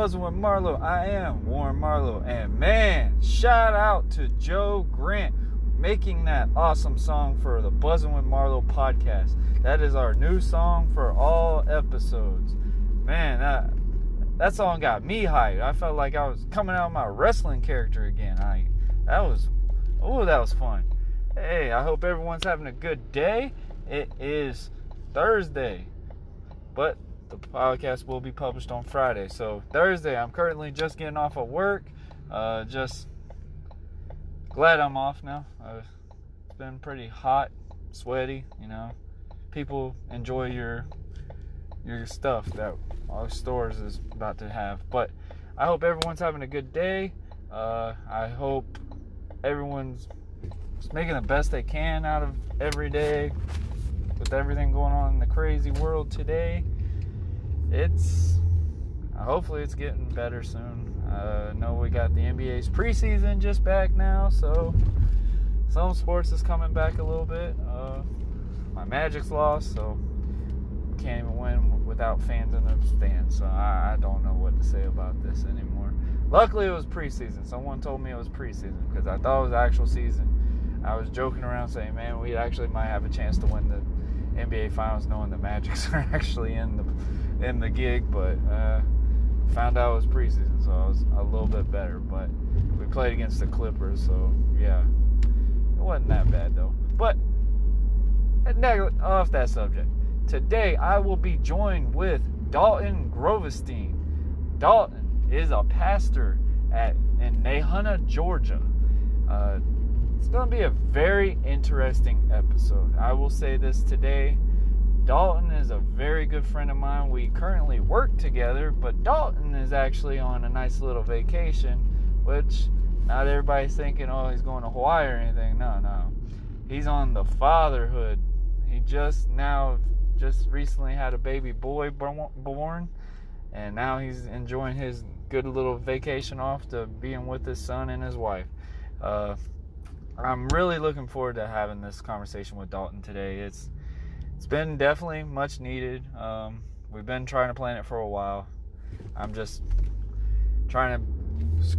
Buzzing with Marlowe. I am Warren Marlowe, and man, shout out to Joe Grant making that awesome song for the Buzzing with Marlowe podcast. That is our new song for all episodes. Man, that that song got me hyped. I felt like I was coming out of my wrestling character again. I that was oh that was fun. Hey, I hope everyone's having a good day. It is Thursday, but the podcast will be published on Friday. So Thursday, I'm currently just getting off of work. Uh, just glad I'm off now. Uh, it's been pretty hot, sweaty. You know, people enjoy your your stuff that our stores is about to have. But I hope everyone's having a good day. Uh, I hope everyone's making the best they can out of every day with everything going on in the crazy world today it's hopefully it's getting better soon. I uh, know we got the NBA's preseason just back now, so some sports is coming back a little bit. Uh, my Magic's lost, so can't even win without fans in the stands. So I, I don't know what to say about this anymore. Luckily, it was preseason. Someone told me it was preseason because I thought it was actual season. I was joking around saying, "Man, we actually might have a chance to win the NBA Finals, knowing the Magics are actually in the in the gig, but uh, found out it was preseason, so I was a little bit better. But we played against the Clippers, so yeah, it wasn't that bad though. But off that subject, today I will be joined with Dalton Grovenstein. Dalton is a pastor at in Nahunta, Georgia. Uh, it's going to be a very interesting episode. I will say this today Dalton is a very good friend of mine. We currently work together, but Dalton is actually on a nice little vacation, which not everybody's thinking, oh, he's going to Hawaii or anything. No, no. He's on the fatherhood. He just now, just recently had a baby boy born, and now he's enjoying his good little vacation off to being with his son and his wife. Uh, I'm really looking forward to having this conversation with Dalton today. It's it's been definitely much needed. Um, we've been trying to plan it for a while. I'm just trying to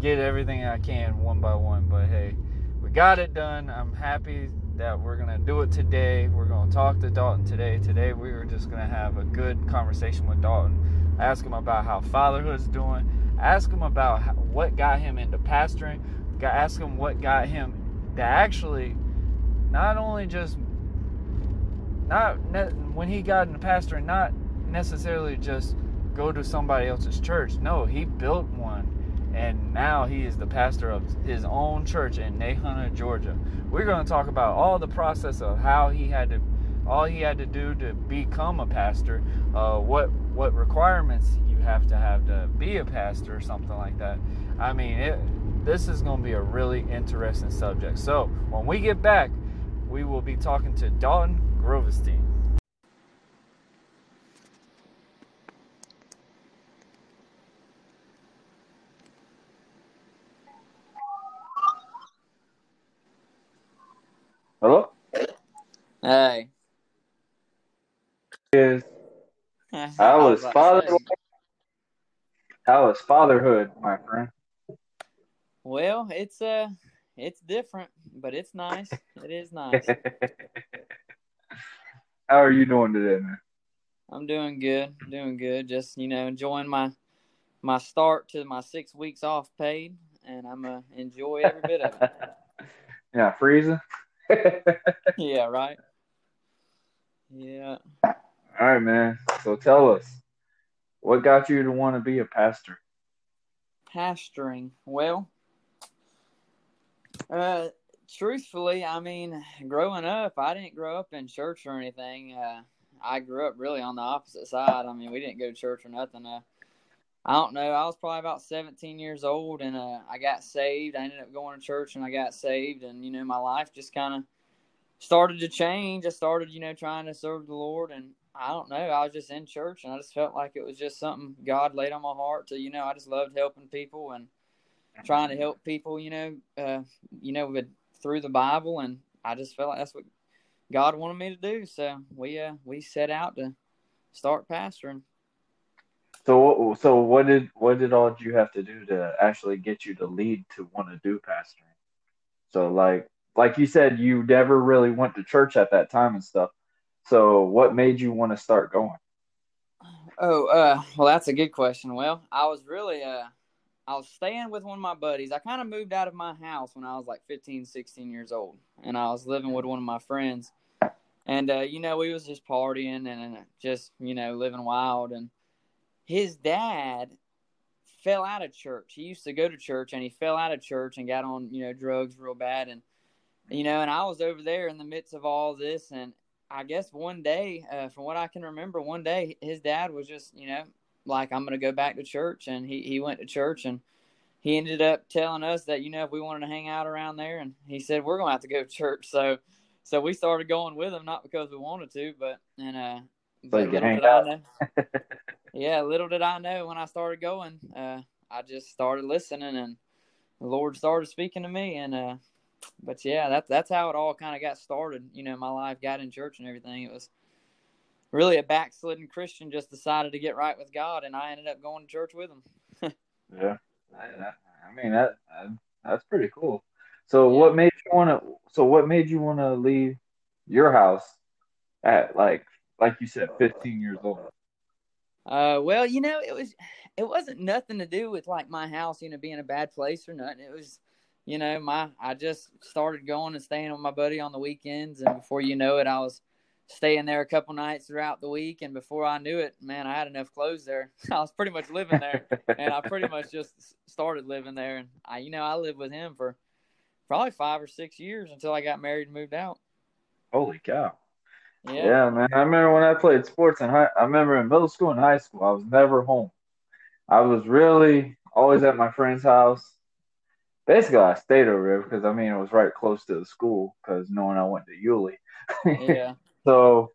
get everything I can one by one. But hey, we got it done. I'm happy that we're gonna do it today. We're gonna talk to Dalton today. Today we are just gonna have a good conversation with Dalton. Ask him about how fatherhood's doing. Ask him about how, what got him into pastoring. Ask him what got him to actually not only just not ne- when he got into pastoring, not necessarily just go to somebody else's church. No, he built one, and now he is the pastor of his own church in Nahunta, Georgia. We're going to talk about all the process of how he had to, all he had to do to become a pastor, uh, what what requirements you have to have to be a pastor or something like that. I mean, it, this is going to be a really interesting subject. So when we get back, we will be talking to Dalton Grovenstein. Hello? Hey. Is how was father how was fatherhood, my friend? Well, it's uh it's different, but it's nice. It is nice. How are you doing today, man? I'm doing good. Doing good. Just you know, enjoying my my start to my six weeks off paid, and I'm gonna enjoy every bit of it. yeah, freezing. yeah. Right. Yeah. All right, man. So tell us, what got you to want to be a pastor? Pastoring. Well, uh, truthfully, I mean, growing up, I didn't grow up in church or anything. Uh, I grew up really on the opposite side. I mean, we didn't go to church or nothing. Uh, I don't know. I was probably about 17 years old and uh, I got saved. I ended up going to church and I got saved. And, you know, my life just kind of started to change. I started, you know, trying to serve the Lord. And I don't know. I was just in church and I just felt like it was just something God laid on my heart to, you know, I just loved helping people and trying to help people, you know, uh, you know, with through the Bible, and I just felt like that's what God wanted me to do. So we uh we set out to start pastoring. So so what did what did all you have to do to actually get you to lead to want to do pastoring? So like like you said, you never really went to church at that time and stuff. So what made you want to start going? Oh, uh, well, that's a good question. Well, I was really, uh, I was staying with one of my buddies. I kind of moved out of my house when I was like 15, 16 years old, and I was living with one of my friends. And uh, you know, we was just partying and just you know living wild. And his dad fell out of church. He used to go to church, and he fell out of church and got on you know drugs real bad. And you know, and I was over there in the midst of all this, and I guess one day, uh, from what I can remember, one day his dad was just, you know, like I'm going to go back to church, and he he went to church, and he ended up telling us that you know if we wanted to hang out around there, and he said we're going to have to go to church. So, so we started going with him, not because we wanted to, but and uh, but little did I know, yeah, little did I know when I started going, uh, I just started listening, and the Lord started speaking to me, and uh, but yeah, that's that's how it all kind of got started. You know, my life got in church and everything. It was really a backslidden Christian just decided to get right with God, and I ended up going to church with him. yeah, I, I, mean that that's pretty cool. So yeah. what made you want to? So what made you want to leave your house at like like you said, 15 years old? Uh, well, you know, it was it wasn't nothing to do with like my house, you know, being a bad place or nothing. It was you know, my I just started going and staying with my buddy on the weekends, and before you know it, I was staying there a couple nights throughout the week. And before I knew it, man, I had enough clothes there. I was pretty much living there, and I pretty much just started living there. And I, you know, I lived with him for probably five or six years until I got married and moved out. Holy cow! Yeah. yeah, man. I remember when I played sports in high. I remember in middle school and high school, I was never home. I was really always at my friend's house basically I stayed over there because I mean it was right close to the school because knowing I went to Yulee. yeah. So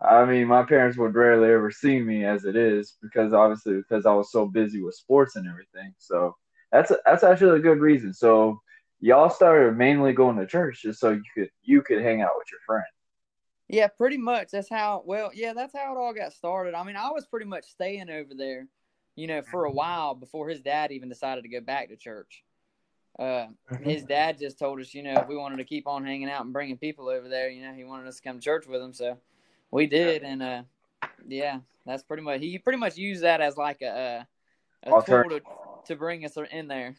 I mean my parents would rarely ever see me as it is because obviously because I was so busy with sports and everything. So that's a, that's actually a good reason. So y'all started mainly going to church just so you could you could hang out with your friends. Yeah, pretty much. That's how. Well, yeah, that's how it all got started. I mean, I was pretty much staying over there, you know, for a mm-hmm. while before his dad even decided to go back to church. Uh, his dad just told us, you know, if we wanted to keep on hanging out and bringing people over there, you know, he wanted us to come to church with him. So we did. And, uh, yeah, that's pretty much, he pretty much used that as like a, a, a tool to, to bring us in there.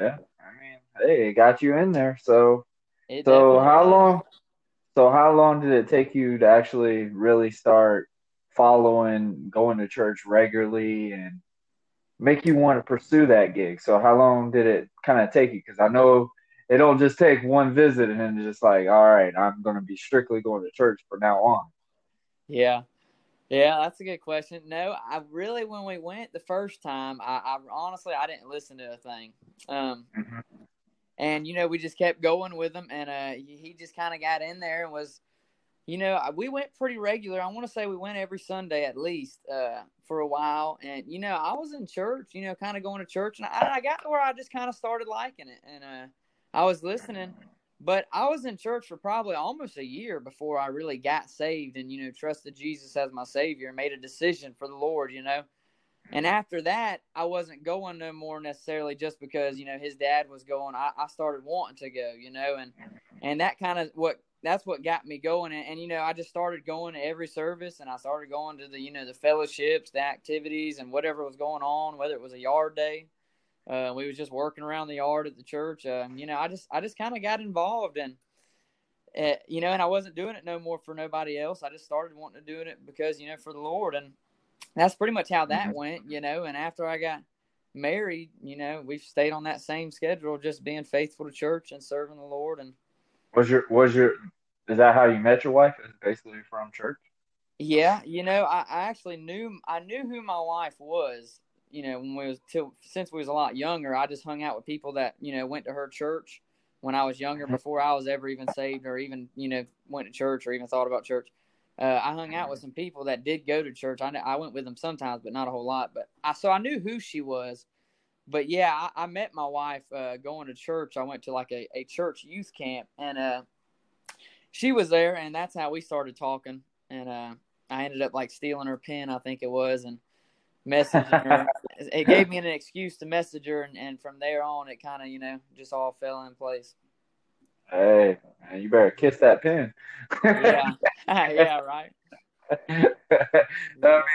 Yeah. I mean, hey, it got you in there. So, it so how long, so how long did it take you to actually really start following, going to church regularly and make you want to pursue that gig? So how long did it kind of take you? Because I know it don't just take one visit and then just like, all right, I'm going to be strictly going to church from now on. Yeah. Yeah, that's a good question. No, I really, when we went the first time, I, I honestly, I didn't listen to a thing. Um, mm-hmm. and you know, we just kept going with him and, uh, he just kind of got in there and was, you know, we went pretty regular. I want to say we went every Sunday at least uh, for a while. And, you know, I was in church, you know, kind of going to church. And I, I got to where I just kind of started liking it. And uh, I was listening. But I was in church for probably almost a year before I really got saved and, you know, trusted Jesus as my Savior and made a decision for the Lord, you know. And after that, I wasn't going no more necessarily just because, you know, his dad was going. I, I started wanting to go, you know, and and that kind of what that's what got me going. And, and, you know, I just started going to every service, and I started going to the you know the fellowships, the activities, and whatever was going on, whether it was a yard day. Uh, we was just working around the yard at the church. Uh, you know, I just I just kind of got involved and. Uh, you know, and I wasn't doing it no more for nobody else. I just started wanting to doing it because, you know, for the Lord. And that's pretty much how that mm-hmm. went, you know. And after I got married, you know, we've stayed on that same schedule, just being faithful to church and serving the Lord. And was your was your is that how you met your wife? Is basically from church? Yeah, you know, I, I actually knew I knew who my wife was. You know, when we was till since we was a lot younger, I just hung out with people that you know went to her church when I was younger, mm-hmm. before I was ever even saved or even you know went to church or even thought about church. Uh, I hung out with some people that did go to church. I I went with them sometimes, but not a whole lot. But I so I knew who she was. But yeah, I, I met my wife uh, going to church. I went to like a, a church youth camp, and uh, she was there, and that's how we started talking. And uh, I ended up like stealing her pen, I think it was, and messaging her. it gave me an excuse to message her, and, and from there on, it kind of you know just all fell in place. Hey, man, you better kiss that pin. yeah, yeah, right. I mean,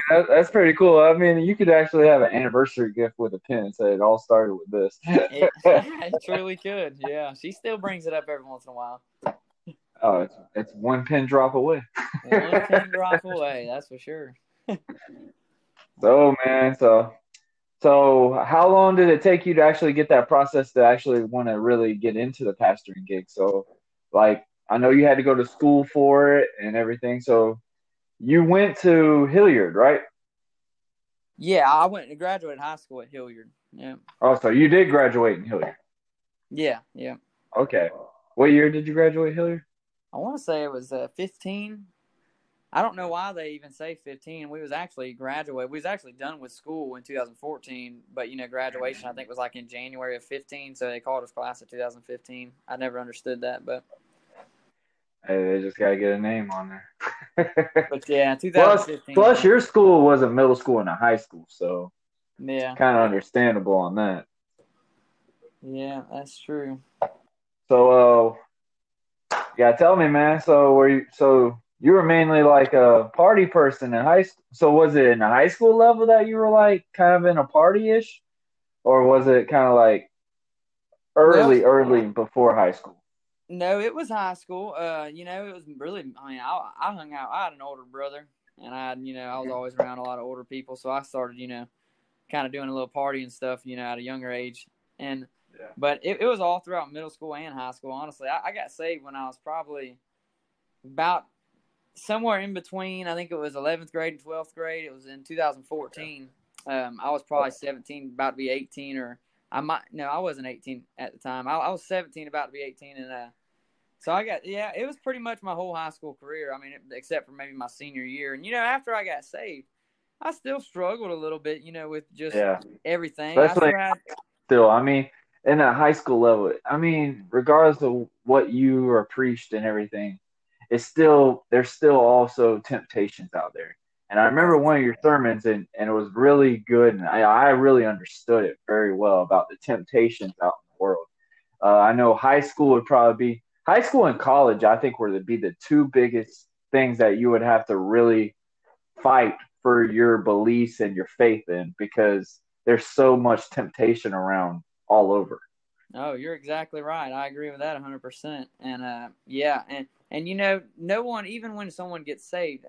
that, that's pretty cool. I mean, you could actually have an anniversary gift with a pin and say it all started with this. it, it truly could. Yeah, she still brings it up every once in a while. Oh, it's, it's one pin drop away. one pin drop away, that's for sure. so man, so so how long did it take you to actually get that process to actually want to really get into the pastoring gig? So like I know you had to go to school for it and everything. So you went to Hilliard, right? Yeah, I went to graduate high school at Hilliard. Yeah. Oh, so you did graduate in Hilliard? Yeah, yeah. Okay. What year did you graduate Hilliard? I want to say it was uh, 15. I don't know why they even say 15. We was actually graduate. We was actually done with school in 2014, but you know, graduation I think was like in January of 15, so they called us class of 2015. I never understood that, but they just gotta get a name on there. but yeah, 2015. Plus, plus, your school was a middle school and a high school, so yeah, kind of understandable on that. Yeah, that's true. So, uh, yeah, tell me, man. So, were you so you were mainly like a party person in high school? So, was it in the high school level that you were like kind of in a party ish, or was it kind of like early, early before high school? No, it was high school. Uh, you know, it was really. I mean, I, I hung out. I had an older brother, and I, you know, I was always around a lot of older people, so I started, you know, kind of doing a little party and stuff, you know, at a younger age. And, yeah. but it, it was all throughout middle school and high school. Honestly, I, I got saved when I was probably about somewhere in between. I think it was 11th grade and 12th grade. It was in 2014. Um, I was probably 17, about to be 18, or I might no, I wasn't 18 at the time. I, I was 17, about to be 18, and uh, so I got yeah, it was pretty much my whole high school career. I mean, except for maybe my senior year. And you know, after I got saved, I still struggled a little bit, you know, with just yeah. everything. Especially I had... still, I mean, in a high school level, I mean, regardless of what you are preached and everything, it's still there's still also temptations out there. And I remember one of your sermons, and, and it was really good, and I, I really understood it very well about the temptations out in the world. Uh, I know high school would probably be high school and college, I think, were to be the two biggest things that you would have to really fight for your beliefs and your faith in because there's so much temptation around all over. Oh, you're exactly right. I agree with that 100%. And uh, yeah, and and you know, no one even when someone gets saved,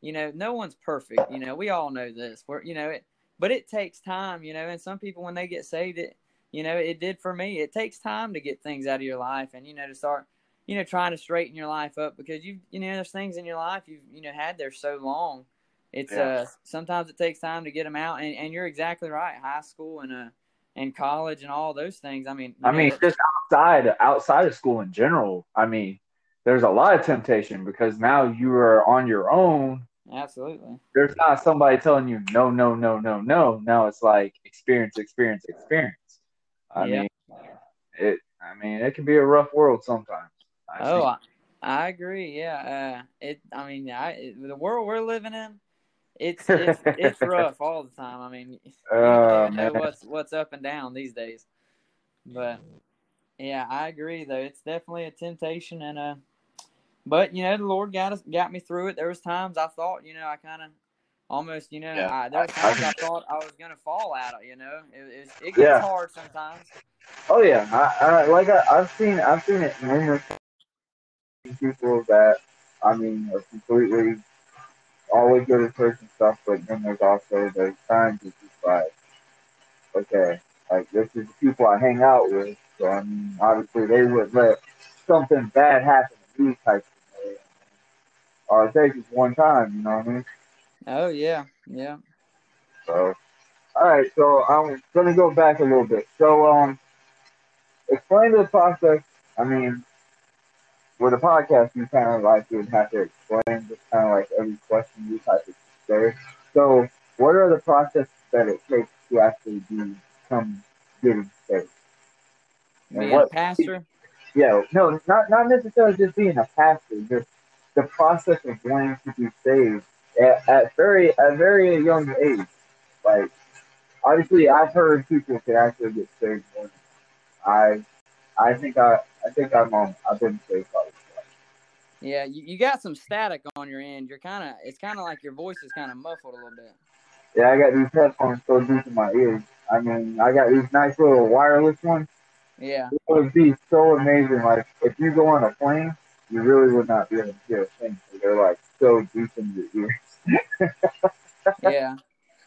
you know, no one's perfect. You know, we all know this. We're, you know, it but it takes time, you know, and some people when they get saved it you know, it did for me. It takes time to get things out of your life and you know to start you know, trying to straighten your life up because you you know there's things in your life you've you know had there so long. It's yeah. uh sometimes it takes time to get them out, and, and you're exactly right. High school and uh and college and all those things. I mean, I know, mean, just outside outside of school in general. I mean, there's a lot of temptation because now you are on your own. Absolutely. There's not somebody telling you no, no, no, no, no. Now it's like experience, experience, experience. I yeah. mean, it. I mean, it can be a rough world sometimes. I oh, I, I, agree. Yeah. Uh, it. I mean, I it, the world we're living in, it's it's, it's rough all the time. I mean, you uh, know what's what's up and down these days. But yeah, I agree. Though it's definitely a temptation, and uh, but you know, the Lord got us got me through it. There was times I thought, you know, I kind of almost, you know, yeah. I, there was times I, I, thought I was gonna fall out. You know, it, it, it gets yeah. hard sometimes. Oh yeah, I, I like I, have seen I've seen it numerous people that I mean are completely always go to church and stuff, but then there's also the times it's just like, okay, like this is the people I hang out with, so I mean obviously they would let something bad happen to me type of way. All it takes is one time, you know what I mean? Oh yeah, yeah. So, all right, so I'm gonna go back a little bit. So, um, explain the process. I mean, with a podcast, you kind of like you would have to explain just kind of like every question you type to say. So, what are the processes that it takes to actually become getting saved? Being what, a pastor? Yeah, no, not not necessarily just being a pastor, just the process of wanting to be saved at, at very at very young age. like obviously I've heard people can actually get saved more. I I think I I think I'm on I've been saved probably. Yeah, you, you got some static on your end. You're kind of it's kind of like your voice is kind of muffled a little bit. Yeah, I got these headphones so deep in my ears. I mean, I got these nice little wireless ones. Yeah. It would be so amazing. Like if you go on a plane, you really would not be able to hear a thing. They're like so deep in your ears. Yeah.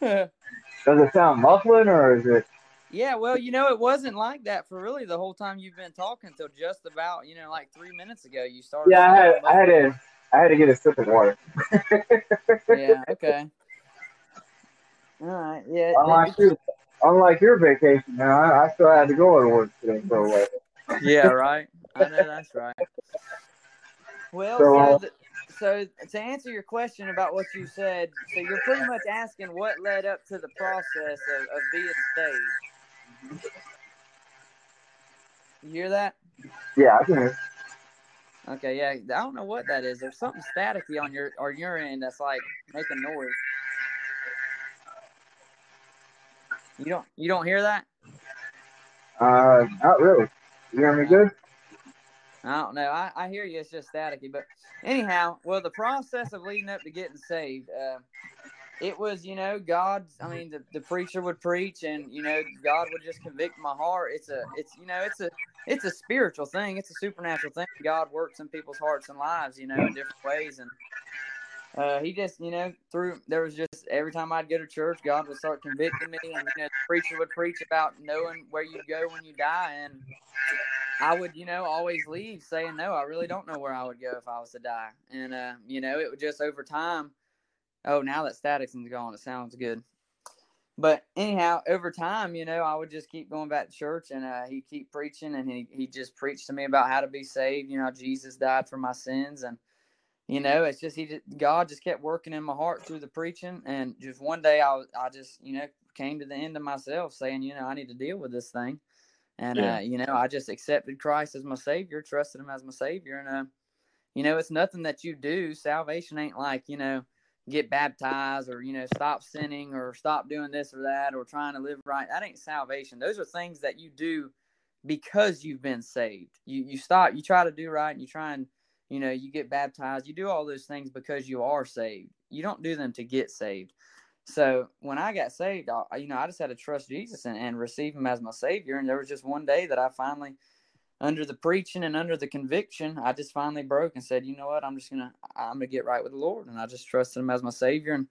Does it sound muffling or is it? Yeah, well, you know, it wasn't like that for really the whole time you've been talking until just about, you know, like three minutes ago. You started. Yeah, I had, I had to, I had to get a sip of water. yeah. Okay. All right. Yeah. Unlike your, unlike your vacation, man, I, I still had to go to work today for a while. Yeah. Right. I know that's right. Well, So, so, uh, the, so to answer your question about what you said, so you're pretty much asking what led up to the process of, of being saved. You hear that? Yeah, I can hear. Okay, yeah. I don't know what that is. There's something staticky on your or your end that's like making noise. You don't you don't hear that? Uh, not really. You hear me good? I don't know. I, I hear you. It's just staticky. But anyhow, well, the process of leading up to getting saved, uh, it was, you know, God's. I mean, the, the preacher would preach, and you know, God would just convict my heart. It's a, it's, you know, it's a, it's a spiritual thing. It's a supernatural thing. God works in people's hearts and lives, you know, in different ways, and uh, he just, you know, through there was just every time I'd go to church, God would start convicting me, and you know, the preacher would preach about knowing where you go when you die, and I would, you know, always leave saying, no, I really don't know where I would go if I was to die. And, uh, you know, it would just over time. Oh, now that static's gone, it sounds good. But anyhow, over time, you know, I would just keep going back to church and uh, he'd keep preaching and he, he just preached to me about how to be saved. You know, Jesus died for my sins. And, you know, it's just, he just, God just kept working in my heart through the preaching. And just one day I, I just, you know, came to the end of myself saying, you know, I need to deal with this thing. And Yeah. uh, you know, I just accepted Christ as my savior, trusted him as my savior, and uh, you know, it's nothing that you do. Salvation ain't like you know, get baptized or you know, stop sinning or stop doing this or that or trying to live right. That ain't salvation. Those are things that you do because you've been saved. You you stop, you try to do right, and you try and you know, you get baptized. You do all those things because you are saved. You don't do them to get saved. So when I got saved, I, you know, I just had to trust Jesus and, and receive Him as my Savior. And there was just one day that I finally, under the preaching and under the conviction, I just finally broke and said, you know what, I'm just gonna, I'm gonna get right with the Lord, and I just trusted Him as my Savior. And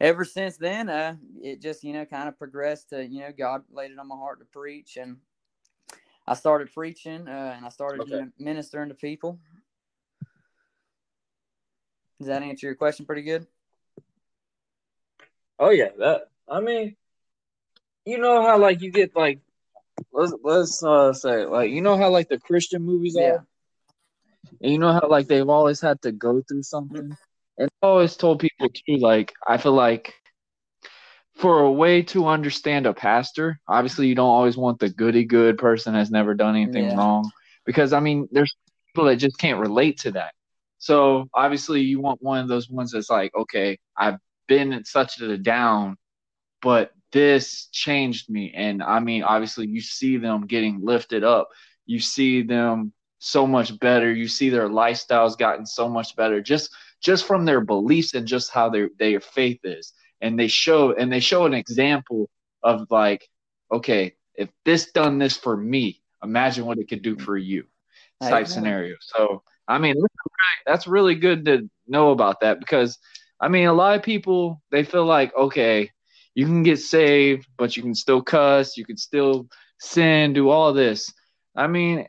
ever since then, uh, it just, you know, kind of progressed to, you know, God laid it on my heart to preach, and I started preaching, uh, and I started Okay. you know, ministering to people. Does that answer your question pretty good? Oh yeah, that. I mean, you know how like you get like, let's let's uh say like you know how like the Christian movies Yeah. are, and you know how like they've always had to go through something, and I always told people too. Like I feel like for a way to understand a pastor, obviously you don't always want the goody good person that's never done anything Yeah. wrong, because I mean there's people that just can't relate to that. So obviously you want one of those ones that's like, okay, I've been in such a down, but this changed me. And I mean, obviously, you see them getting lifted up. You see them so much better. You see their lifestyles gotten so much better just just from their beliefs and just how their their faith is. And they show and they show an example of like, okay, if this done this for me, imagine what it could do for you. Type scenario. So I mean, that's really- good to know about that because I mean, a lot of people they feel like okay, you can get saved, but you can still cuss, you can still sin, do all this. I mean,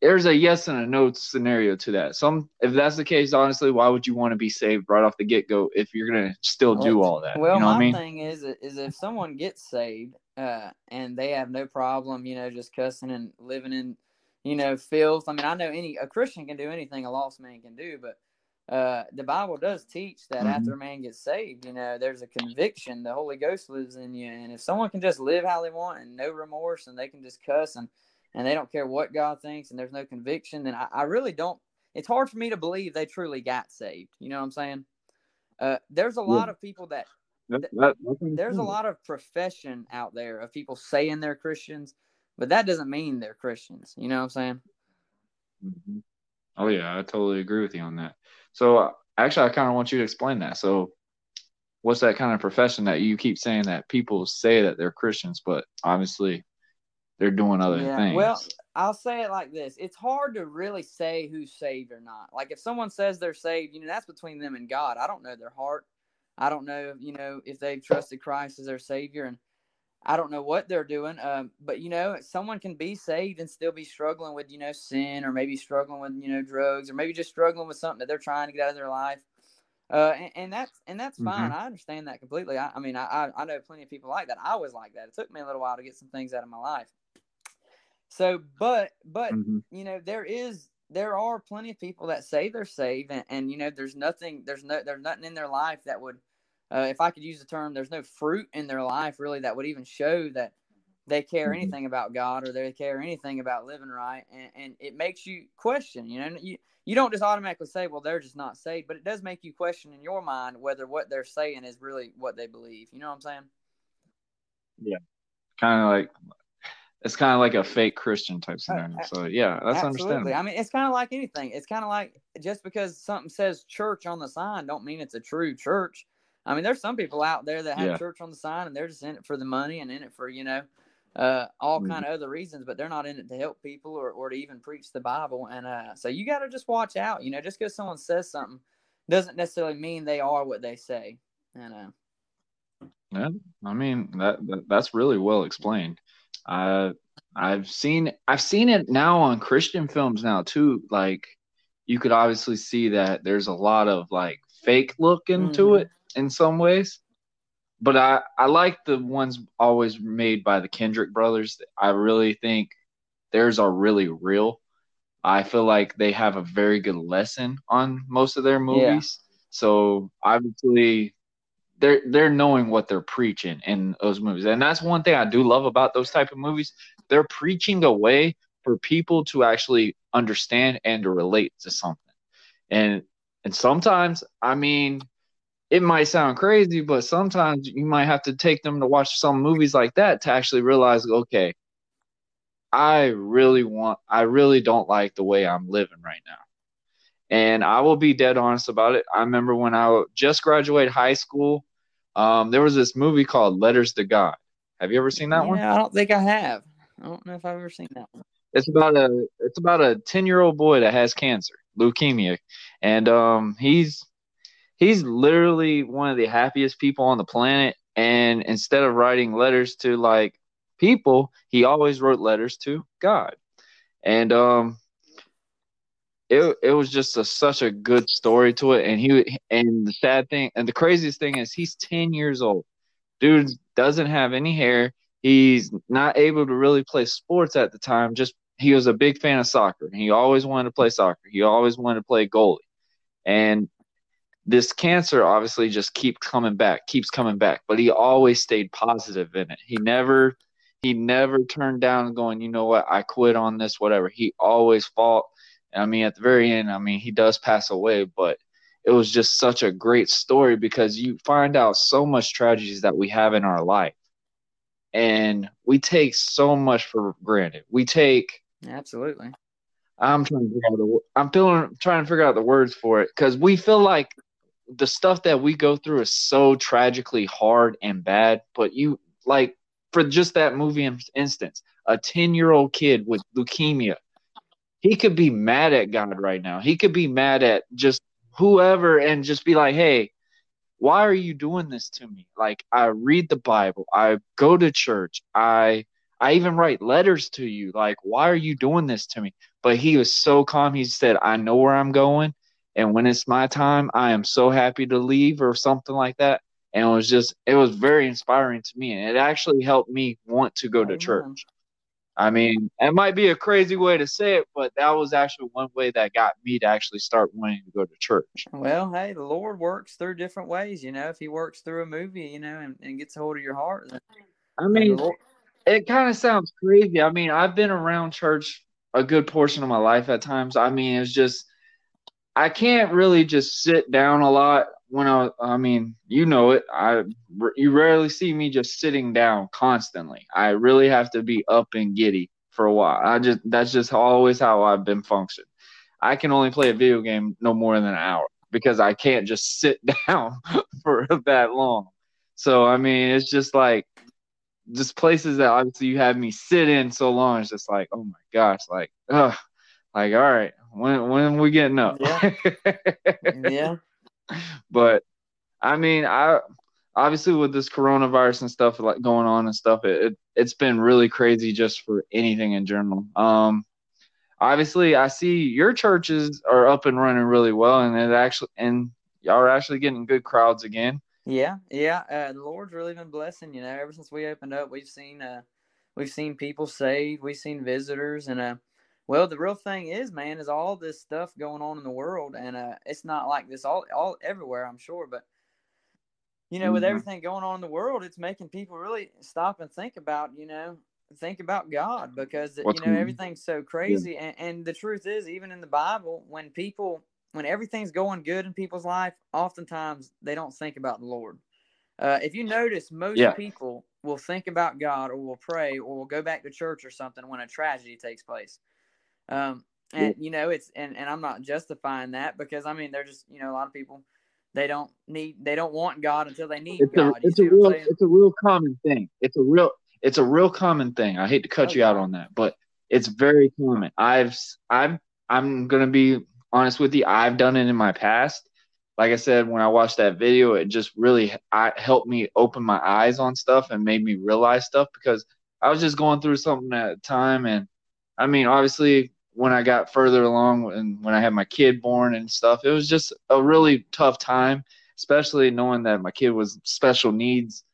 there's a yes and a no scenario to that. Some if that's the case, honestly, why would you want to be saved right off the get go if you're gonna still do all that? Well, you know my what I mean? thing is, is if someone gets saved, uh, and they have no problem, you know, just cussing and living in, you know, filth. I mean, I know any a Christian can do anything a lost man can do, but uh, the Bible does teach that Mhm. after a man gets saved, you know, there's a conviction. The Holy Ghost lives in you, and if someone can just live how they want and no remorse, and they can just cuss and and they don't care what God thinks, and there's no conviction, then I, I really don't. It's hard for me to believe they truly got saved. You know what I'm saying? Uh, there's a lot of people that that, that, there's a lot of profession out there of people saying they're Christians, but that doesn't mean they're Christians. You know what I'm saying? Mm-hmm. Oh yeah, I totally agree with you on that. So uh, actually, I kind of want you to explain that. So, what's that kind of profession that you keep saying that people say that they're Christians, but obviously they're doing other yeah, things? Well, I'll say it like this: It's hard to really say who's saved or not. Like if someone says they're saved, you know, that's between them and God. I don't know their heart. I don't know, you know, if they've trusted Christ as their Savior, and I don't know what they're doing. Um, but you know, someone can be saved and still be struggling with, you know, sin, or maybe struggling with, you know, drugs, or maybe just struggling with something that they're trying to get out of their life. Uh, and, and that's and that's mm-hmm. fine. I understand that completely. I, I mean, I I know plenty of people like that. I was like that. It took me a little while to get some things out of my life. So, but but mm-hmm. you know, there is there are plenty of people that say they're saved, and, and you know, there's nothing, there's no, there's nothing in their life that would, uh, if I could use the term, there's no fruit in their life really that would even show that they care mm-hmm. anything about God or they care anything about living right, and, and it makes you question. You know, you you don't just automatically say, well, they're just not saved, but it does make you question in your mind whether what they're saying is really what they believe. You know what I'm saying? Yeah, kind of like it's kind of like a fake Christian type scenario. So yeah, that's Absolutely. understandable. I mean, it's kind of like anything. It's kind of like just because something says church on the sign, don't mean it's a true church. I mean, there's some people out there that have yeah. church on the sign and they're just in it for the money and in it for you know uh, all mm-hmm. kind of other reasons, but they're not in it to help people or, or to even preach the Bible. And uh, so you got to just watch out. You know, just because someone says something doesn't necessarily mean they are what they say. And uh, yeah, I mean that, that that's really well explained. I I've seen I've seen it now on Christian films now too. Like you could obviously see that there's a lot of like fake look into mm. it in some ways. But I, I like the ones always made by the Kendrick brothers. I really think theirs are really real. I feel like they have a very good lesson on most of their movies. Yeah. So obviously they're they're knowing what they're preaching in those movies and that's one thing i do love about those type of movies they're preaching a way for people to actually understand and to relate to something and and sometimes i mean it might sound crazy but sometimes you might have to take them to watch some movies like that to actually realize okay i really want i really don't like the way i'm living right now and I will be dead honest about it. I remember when I just graduated high school, um, there was this movie called Letters to God. Have you ever seen that yeah, one? I don't think I have. I don't know if I've ever seen that one. It's about a it's about a ten year old boy that has cancer, leukemia, and um, he's he's literally one of the happiest people on the planet. And instead of writing letters to like people, he always wrote letters to God. And um, it it was just a, such a good story to it. And he and the sad thing and the craziest thing is he's ten years old. Dude doesn't have any hair. He's not able to really play sports at the time. Just he was a big fan of soccer. He always wanted to play soccer. He always wanted to play goalie. And this cancer obviously just keeps coming back, keeps coming back. But he always stayed positive in it. He never he never turned down going, you know what, I quit on this, whatever. He always fought I mean, at the very end, I mean, he does pass away, but it was just such a great story because you find out so much tragedies that we have in our life. And we take so much for granted. We take absolutely. I'm trying to figure out the I'm feeling trying to figure out the words for it because we feel like the stuff that we go through is so tragically hard and bad. But you like for just that movie instance, a 10 year old kid with leukemia he could be mad at God right now. He could be mad at just whoever and just be like, hey, why are you doing this to me? Like I read the Bible, I go to church, I I even write letters to you. Like, why are you doing this to me? But he was so calm. He said, I know where I'm going. And when it's my time, I am so happy to leave or something like that. And it was just, it was very inspiring to me. And it actually helped me want to go to oh, church. I mean, it might be a crazy way to say it, but that was actually one way that got me to actually start wanting to go to church. Well, hey, the Lord works through different ways. You know, if He works through a movie, you know, and, and gets a hold of your heart. Then, I mean, it kind of sounds crazy. I mean, I've been around church a good portion of my life at times. I mean, it's just, I can't really just sit down a lot when I I mean you know it I you rarely see me just sitting down constantly. I really have to be up and giddy for a while. I just that's just always how I've been functioned. I can only play a video game no more than an hour because I can't just sit down for that long. So I mean, it's just like just places that obviously you have me sit in so long. It's just like, oh my gosh, like, ugh, like all right, when when we getting up? Yeah. yeah. But I mean, I obviously with this coronavirus and stuff like going on and stuff, it, it it's been really crazy just for anything in general. Um, obviously I see your churches are up and running really well, and it actually and y'all are actually getting good crowds again. Yeah, yeah. Uh, the Lord's really been blessing. You know, ever since we opened up, we've seen uh, we've seen people saved, we've seen visitors, and uh, well, the real thing is, man, is all this stuff going on in the world, and uh, it's not like this all all everywhere, I'm sure, but you know, mm-hmm. with everything going on in the world, it's making people really stop and think about, you know, think about God because What's you know everything's so crazy. Yeah. And, and the truth is, even in the Bible, when people when everything's going good in people's life, oftentimes they don't think about the Lord. Uh, if you notice, most yeah. people will think about God or will pray or will go back to church or something when a tragedy takes place. Um, and you know, it's and, and I'm not justifying that because I mean they're just you know a lot of people they don't need they don't want God until they need it's God. A, it's a real it's a real common thing. It's a real it's a real common thing. I hate to cut okay. you out on that, but it's very common. I've I've I'm gonna be honest with you. I've done it in my past. Like I said, when I watched that video, it just really I, helped me open my eyes on stuff and made me realize stuff because I was just going through something at the time. And I mean, obviously, when I got further along and when I had my kid born and stuff, it was just a really tough time, especially knowing that my kid was special needs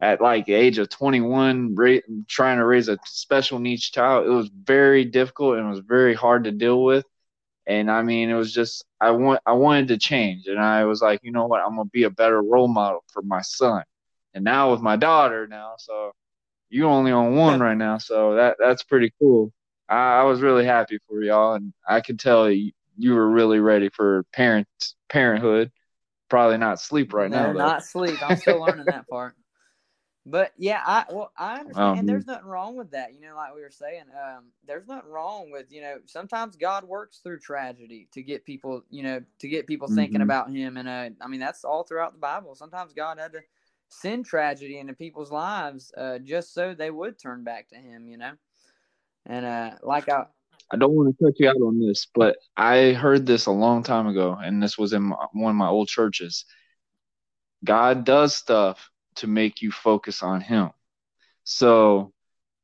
at like the age of 21 ra- trying to raise a special needs child. It was very difficult and it was very hard to deal with. And i mean it was just i want i wanted to change. And i was like you know what? I'm gonna be a better role model for my son. And now with my daughter now so you only on one right now so that that's pretty cool I, I was really happy for y'all and i could tell you, you were really ready for parent parenthood probably not sleep right no, now though. not sleep i'm still learning that part but yeah, I well I understand, um, and there's nothing wrong with that. You know, like we were saying, um, there's nothing wrong with you know. Sometimes God works through tragedy to get people, you know, to get people mm-hmm. thinking about Him, and uh, I mean that's all throughout the Bible. Sometimes God had to send tragedy into people's lives uh, just so they would turn back to Him. You know, and uh, like I. I don't want to cut you out on this, but I heard this a long time ago, and this was in my, one of my old churches. God does stuff to make you focus on him. So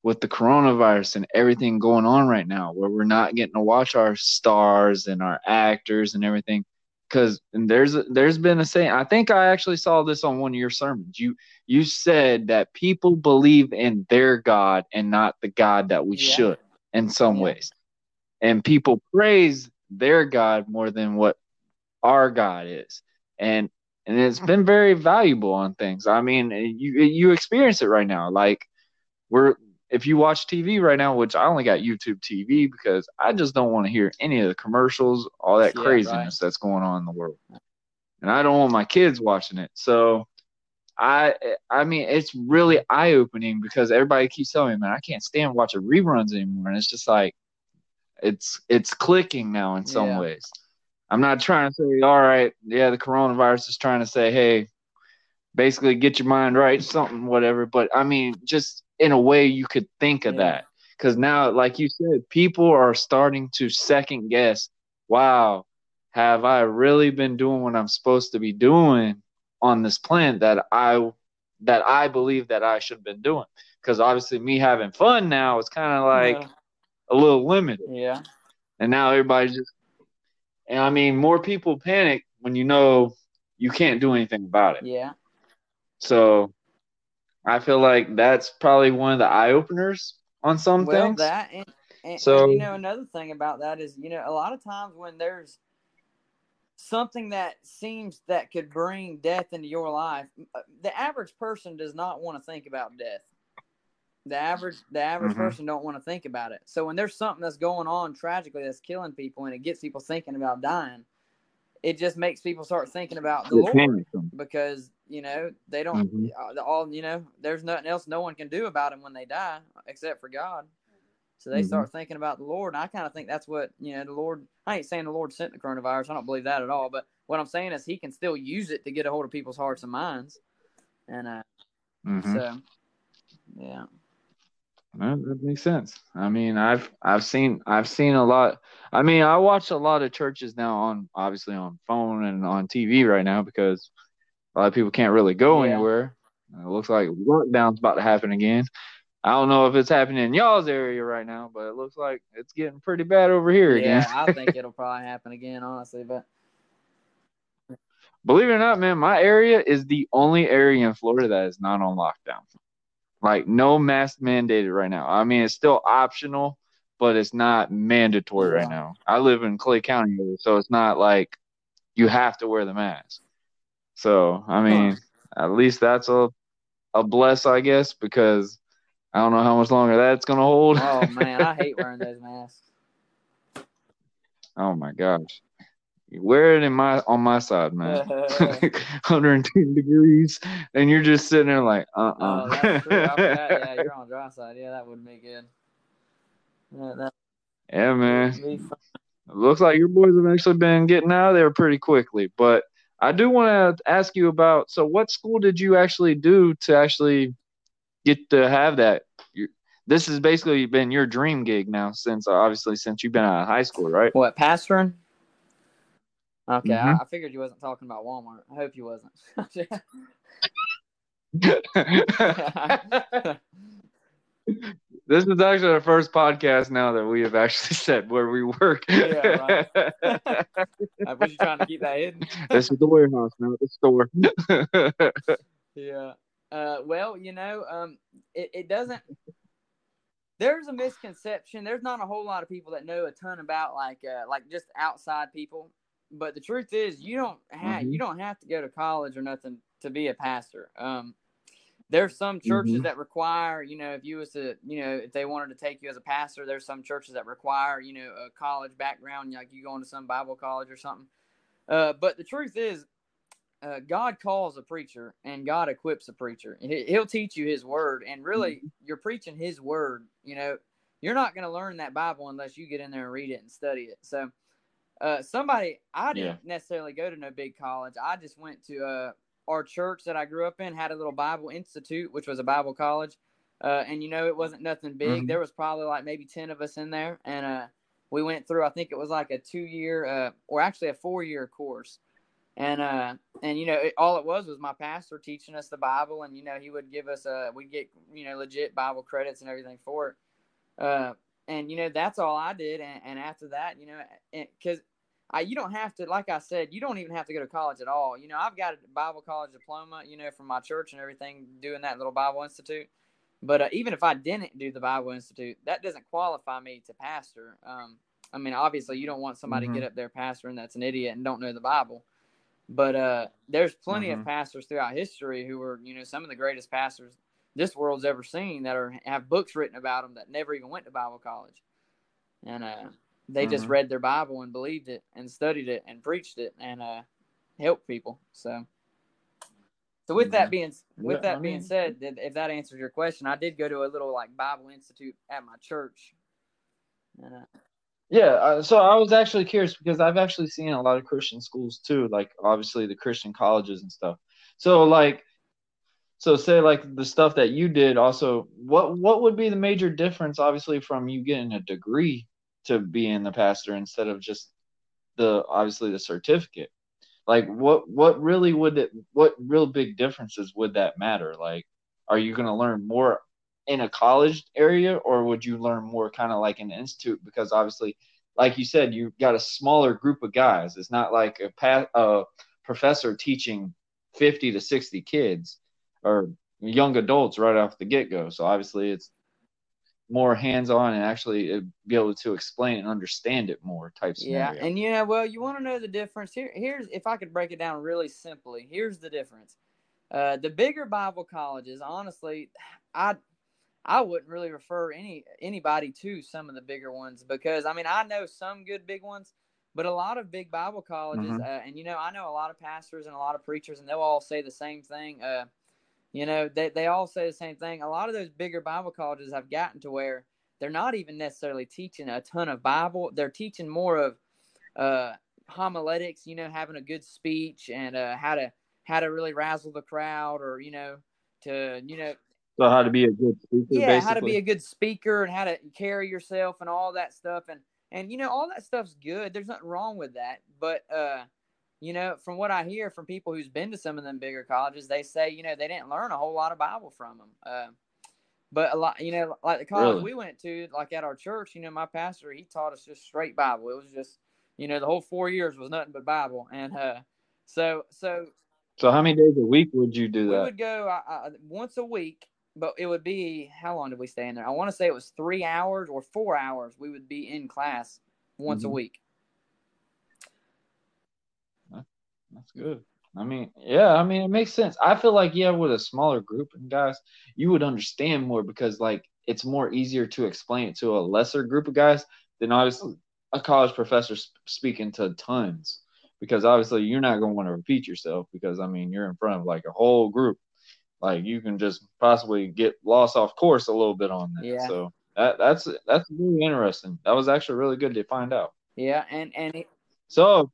with the coronavirus and everything going on right now where we're not getting to watch our stars and our actors and everything because there's there's been a saying i think i actually saw this on one of your sermons you you said that people believe in their god and not the god that we yeah. should in some yeah. ways and people praise their god more than what our god is and and it's hmm. been very valuable on things. I mean, you you experience it right now. Like we're if you watch TV right now, which I only got YouTube TV because I just don't want to hear any of the commercials, all that yeah, craziness right. that's going on in the world, and I don't want my kids watching it. So. I I mean it's really eye opening because everybody keeps telling me, man, I can't stand watching reruns anymore, and it's just like it's it's clicking now in some yeah. ways. I'm not trying to say, all right, yeah, the coronavirus is trying to say, hey, basically get your mind right, something, whatever. But I mean, just in a way you could think of yeah. that. Because now, like you said, people are starting to second guess, wow, have I really been doing what I'm supposed to be doing on this planet that I that I believe that I should have been doing? Because obviously me having fun now is kind of like yeah. a little limited. Yeah. And now everybody's just and I mean, more people panic when you know you can't do anything about it. Yeah. So I feel like that's probably one of the eye openers on some well, things. that and, and, so and, you know another thing about that is you know a lot of times when there's something that seems that could bring death into your life, uh, the average person does not want to think about death. The average the average mm-hmm. person don't want to think about it. So when there's something that's going on tragically that's killing people and it gets people thinking about dying, it just makes people start thinking about the It Lord because you know they don't Mhm. uh, all you know there's nothing else no one can do about them when they die except for god so they Mhm. start thinking about the lord and i kind of think that's what you know the lord i ain't saying the lord sent the coronavirus i don't believe that at all but what i'm saying is he can still use it to get a hold of people's hearts and minds and uh Mhm. so yeah That, that makes sense. I mean, I've I've seen I've seen a lot. I mean, I watch a lot of churches now on obviously on phone and on TV right now because a lot of people can't really go Yeah. anywhere. Uh, it looks like lockdown's about to happen again. I don't know if it's happening in y'all's area right now, but it looks like it's getting pretty bad over here yeah again. i think it'll probably happen again honestly but Believe it or not, man, my area is the only area in Florida that is not on lockdown. Like no mask mandated right now. I mean, it's still optional, but it's not mandatory right Yeah. now. I live in Clay County, so it's not like you have to wear the mask. So, I mean, at least that's a a bless, I guess, because I don't know how much longer that's gonna hold. oh man i hate wearing those masks oh my gosh. You wear it in my on my side, man. 110 degrees, and you're just sitting there like, uh oh uh that's true I forgot. yeah you're on dry side yeah that would be good yeah, that yeah, man. looks like your boys have actually been getting out of there pretty quickly. But I do want to ask you about so what school did you actually do to actually get to have that? This has basically been your dream gig now since obviously since you've been out of high school, right? What pastoring? Okay, I, Mhm. I figured you wasn't talking about Walmart. I hope you wasn't. This is actually the first podcast now that we have actually said where we work. Yeah, Uh, was you trying to keep that hidden? this is the warehouse, not the store. Yeah. Uh, well, you know, um, it, it doesn't. There's a misconception. There's not a whole lot of people that know a ton about like uh, like just outside people. But the truth is, you don't have Mhm. you don't have to go to college or nothing to be a pastor. Um, there's some churches Mhm. that require, you know, if you was to, you know, if they wanted to take you as a pastor, there's some churches that require, you know, a college background, like you going to some Bible college or something. Uh, but the truth is, uh, God calls a preacher and God equips a preacher. He- He'll teach you His word, and really, you're preaching His word. You know, you're not going to learn that Bible unless you get in there and read it and study it. So, uh, somebody, I didn't necessarily go to no big college. I just went to uh, our church that I grew up in had a little Bible Institute, which was a Bible college. Uh, and you know, it wasn't nothing big. Mhm. There was probably like maybe ten of us in there, and uh, we went through. I think it was like a two-year, uh, or actually a four-year course and uh and you know it, all it was was my pastor teaching us the bible and you know he would give us a we'd get you know legit bible credits and everything for it uh and you know that's all i did and, and after that you know because I, you don't have to like i said you don't even have to go to college at all. You know i've got a bible college diploma you know from my church and everything doing that little bible institute. But uh, even if i didn't do the bible institute that doesn't qualify me to pastor. Um i mean obviously you don't want somebody Mhm. to get up there pastoring that's an idiot and don't know the bible. But uh, there's plenty Mhm. of pastors throughout history who were, you know, some of the greatest pastors this world's ever seen that are have books written about them that never even went to Bible college, and uh, they just Mhm. read their Bible and believed it and studied it and preached it and uh, helped people. So, so with that Mhm. being with Yeah, that I being mean- said, if if that answers your question, I did go to a little like Bible institute at my church. And, uh, Yeah, uh, so I was actually curious because I've actually seen a lot of Christian schools too, like obviously the Christian colleges and stuff. So like so say like the stuff that you did also what what would be the major difference obviously from you getting a degree to being the pastor instead of just the obviously the certificate? Like what what really would it what real big differences would that matter? Like are you going to learn more in a college area or would you learn more kind of like an institute because obviously like you said you've got a smaller group of guys it's not like a, pa- a professor teaching 50 to 60 kids or young adults right off the get-go so obviously it's more hands-on and actually uh, be able to explain and understand it more type Yeah, and you know, well, you want to know the difference here. Here's if I could break it down really simply. Here's the difference. Uh, the bigger Bible colleges, honestly, I I wouldn't really refer any anybody to some of the bigger ones because I mean I know some good big ones, But a lot of big Bible colleges, Mhm. uh, and you know, I know a lot of pastors and a lot of preachers, and they'll all say the same thing. Uh, you know, they they all say the same thing. A lot of those bigger Bible colleges have gotten to where they're not even necessarily teaching a ton of Bible. They're teaching more of uh, homiletics. You know, having a good speech and uh, how to how to really razzle the crowd, or you know, to you know So how to be a good speaker? yeah basically. how to be a good speaker and how to carry yourself and all that stuff and and you know all that stuff's good there's nothing wrong with that but uh you know from what i hear from people who's been to some of them bigger colleges they say you know they didn't learn a whole lot of bible from them uh, but a lot you know like the college Really? we went to like at our church you know my pastor he taught us just straight bible it was just you know the whole four years was nothing but bible and uh so so So how many days a week would you do we that? would go once a week, but it would be how long did we stay in there? I want to say it was three hours or four hours. We would be in class once a Mhm. week. That's good. I mean, yeah, I mean, it makes sense. I feel like, yeah, with a smaller group and guys, you would understand more because, like, it's more easier to explain it to a lesser group of guys than obviously a college professor sp- speaking to tons. Because obviously, you're not going to want to repeat yourself because, I mean, you're in front of like a whole group. Like, you can just possibly get lost off course a little bit on that. Yeah. So that that's that's really interesting. That was actually really good to find out. Yeah, and and it, So,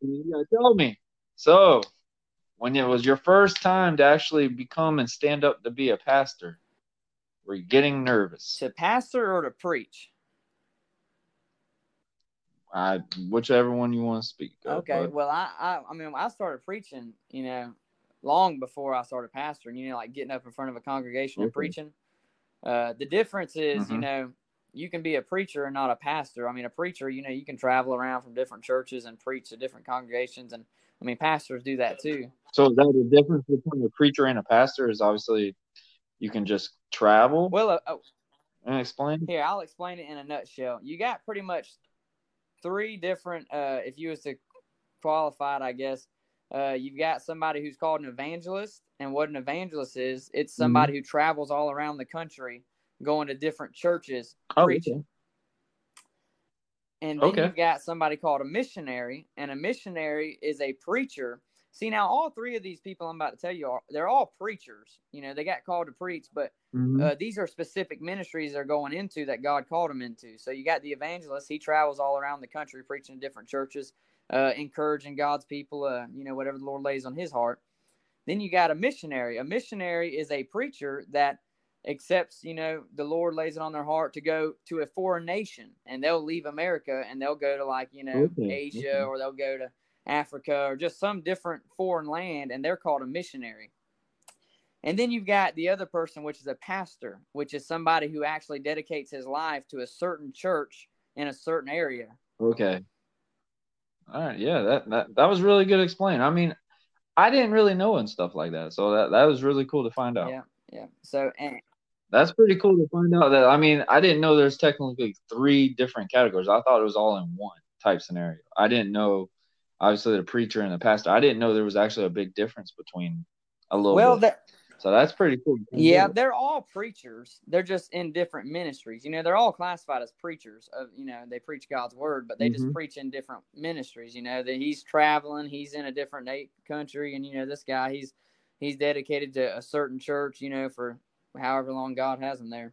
tell me. So, when it was your first time to actually become and stand up to be a pastor, were you getting nervous? to pastor or to preach. I, whichever one you want to speak. of, Okay, well, I, I I mean I started preaching, you know, long before I started pastoring. You know, like getting up in front of a congregation and preaching. Uh, the difference is, you Mhm. know, you can be a preacher and not a pastor. I mean, a preacher, you know, you can travel around from different churches and preach to different congregations, and I mean, pastors do that too. So, is that the difference between a preacher and a pastor? Is obviously you can just travel Well, uh, oh, and explain. here I'll explain it in a nutshell. You got pretty much three different. Uh, if you was to qualify it, I guess uh, you've got somebody who's called an evangelist, and what an evangelist is, it's somebody who travels all around the country, going to different churches, Oh, preaching. okay. And then Okay. you've got somebody called a missionary, and a missionary is a preacher. See, now all three of these people I'm about to tell you are they're all preachers. You know, they got called to preach, but Mhm. uh, these are specific ministries they're going into that God called them into. So you got the evangelist; he travels all around the country preaching to different churches, uh, encouraging God's people. Uh, you know, whatever the Lord lays on his heart. Then you got a missionary. A missionary is a preacher that accepts, you know, the Lord lays it on their heart to go to a foreign nation, and they'll leave America and they'll go to like you know Okay, Asia okay. or they'll go to Africa or just some different foreign land, and they're called a missionary. And then you've got the other person, which is a pastor, which is somebody who actually dedicates his life to a certain church in a certain area. Okay. All right. Yeah, that, that that was really good explained. I mean, I didn't really know and stuff like that, so that that was really cool to find out. Yeah, yeah. So and That's pretty cool to find out that. I mean, I didn't know there's technically three different categories. I thought it was all in one type scenario. I didn't know, obviously, the preacher and the pastor. I didn't know there was actually a big difference between a little well, bit. that, so that's pretty cool. yeah, they're all preachers. They're just in different ministries. You know, they're all classified as preachers. Of you know, they preach God's word, but they just Mhm. preach in different ministries. You know, that he's traveling, he's in a different country, and you know, this guy, he's he's dedicated to a certain church. You know, for however long God has them there.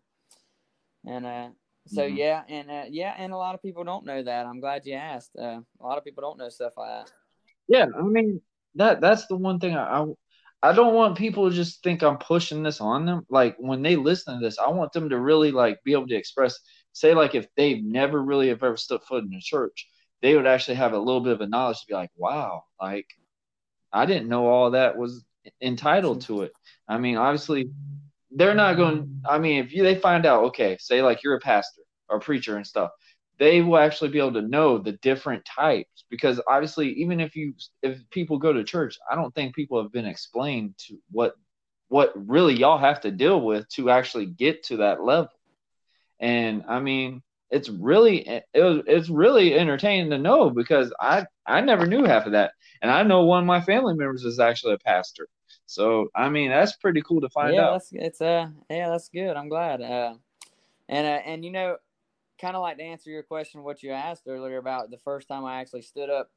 And uh, so Mhm. yeah, and uh, yeah, and a lot of people don't know that. I'm glad you asked. Uh, a lot of people don't know stuff like that. Yeah, I mean that that's the one thing I, I I don't want people to just think I'm pushing this on them. Like when they listen to this, I want them to really like be able to express say like if they've never really have ever stepped foot in a church, they would actually have a little bit of a knowledge to be like, wow, like I didn't know all that was entitled to it. I mean, obviously they're not going I mean, if you they find out, okay, say like you're a pastor or a preacher and stuff, they will actually be able to know the different types because obviously even if you if people go to church i don't think people have been explained to what what really y'all have to deal with to actually get to that level. And i mean it's really it was, it's really entertaining to know because i i never knew half of that. And i know one of my family members is actually a pastor so i mean that's pretty cool to find yeah, out that's it's uh yeah, that's good. I'm glad. Uh, and uh, and you know, kind of like to answer your question, what you asked earlier about the first time I actually stood up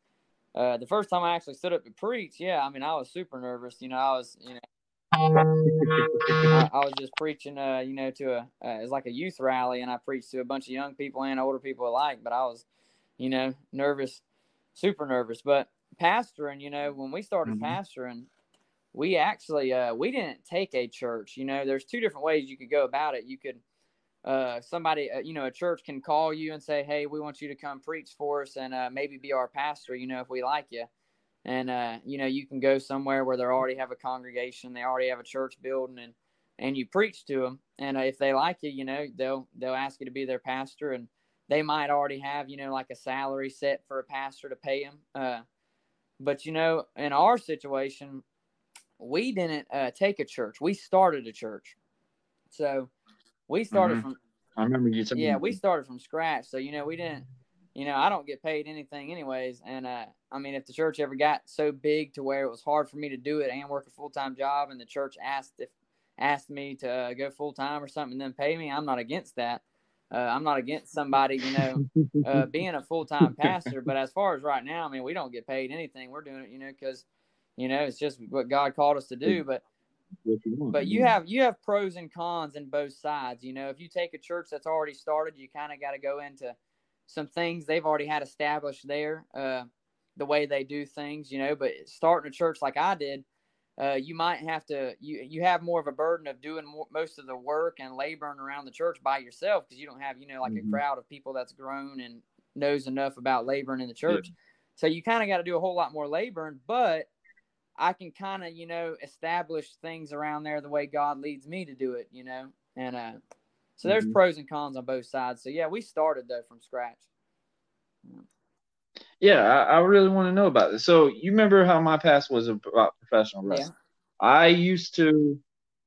uh, the first time I actually stood up to preach, yeah, I mean, I was super nervous. You know, I was, you know, I, I was just preaching, uh, you know, to a, uh, it was like a youth rally, and I preached to a bunch of young people and older people alike. But I was, you know, nervous, super nervous. But pastoring, you know, when we started mm-hmm. pastoring, we actually, uh, we didn't take a church. You know, there's two different ways you could go about it. You could uh, somebody, uh, you know, a church can call you and say, "Hey, we want you to come preach for us and uh, maybe be our pastor." You know, if we like you, and uh, you know, you can go somewhere where they already have a congregation, they already have a church building, and and you preach to them. And uh, if they like you, you know, they'll they'll ask you to be their pastor, and they might already have, you know, like a salary set for a pastor to pay them. Uh, but you know, in our situation, we didn't take a church; we started a church. So we started mm-hmm. from. I remember you. Yeah, we started from scratch. So you know, we didn't. You know, I don't get paid anything anyways, and uh, I mean, if the church ever got so big to where it was hard for me to do it and work a full time job, and the church asked if asked me to uh, go full time or something, and then pay me, I'm not against that. Uh, I'm not against somebody, you know, uh, being a full time pastor. But as far as right now, I mean, we don't get paid anything. We're doing it, you know, because, you know, it's just what God called us to do. But you want, but you have you have pros and cons in both sides. You know, if you take a church that's already started, you kind of got to go into some things they've already had established there, uh, the way they do things. You know, but starting a church like I did, uh, you might have to you you have more of a burden of doing more, most of the work and laboring around the church by yourself because you don't have you know like mm-hmm. a crowd of people that's grown and knows enough about laboring in the church. Yeah. So you kind of got to do a whole lot more laboring, but I can kind of, you know, establish things around there the way God leads me to do it, you know. And uh, so there's mm-hmm. pros and cons on both sides. So yeah, we started though from scratch. Yeah, I, I really want to know about this. So you remember how my past was about professional wrestling? Yeah. I used to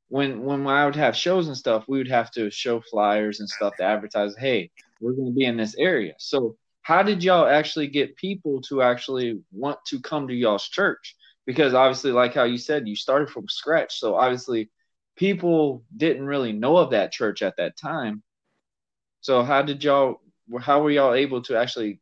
when when I would have shows and stuff, we would have to show flyers and stuff to advertise. Hey, we're going to be in this area. So how did y'all actually get people to actually want to come to y'all's church? Because obviously, like how you said, you started from scratch. So obviously, people didn't really know of that church at that time. So how did y'all? How were y'all able to actually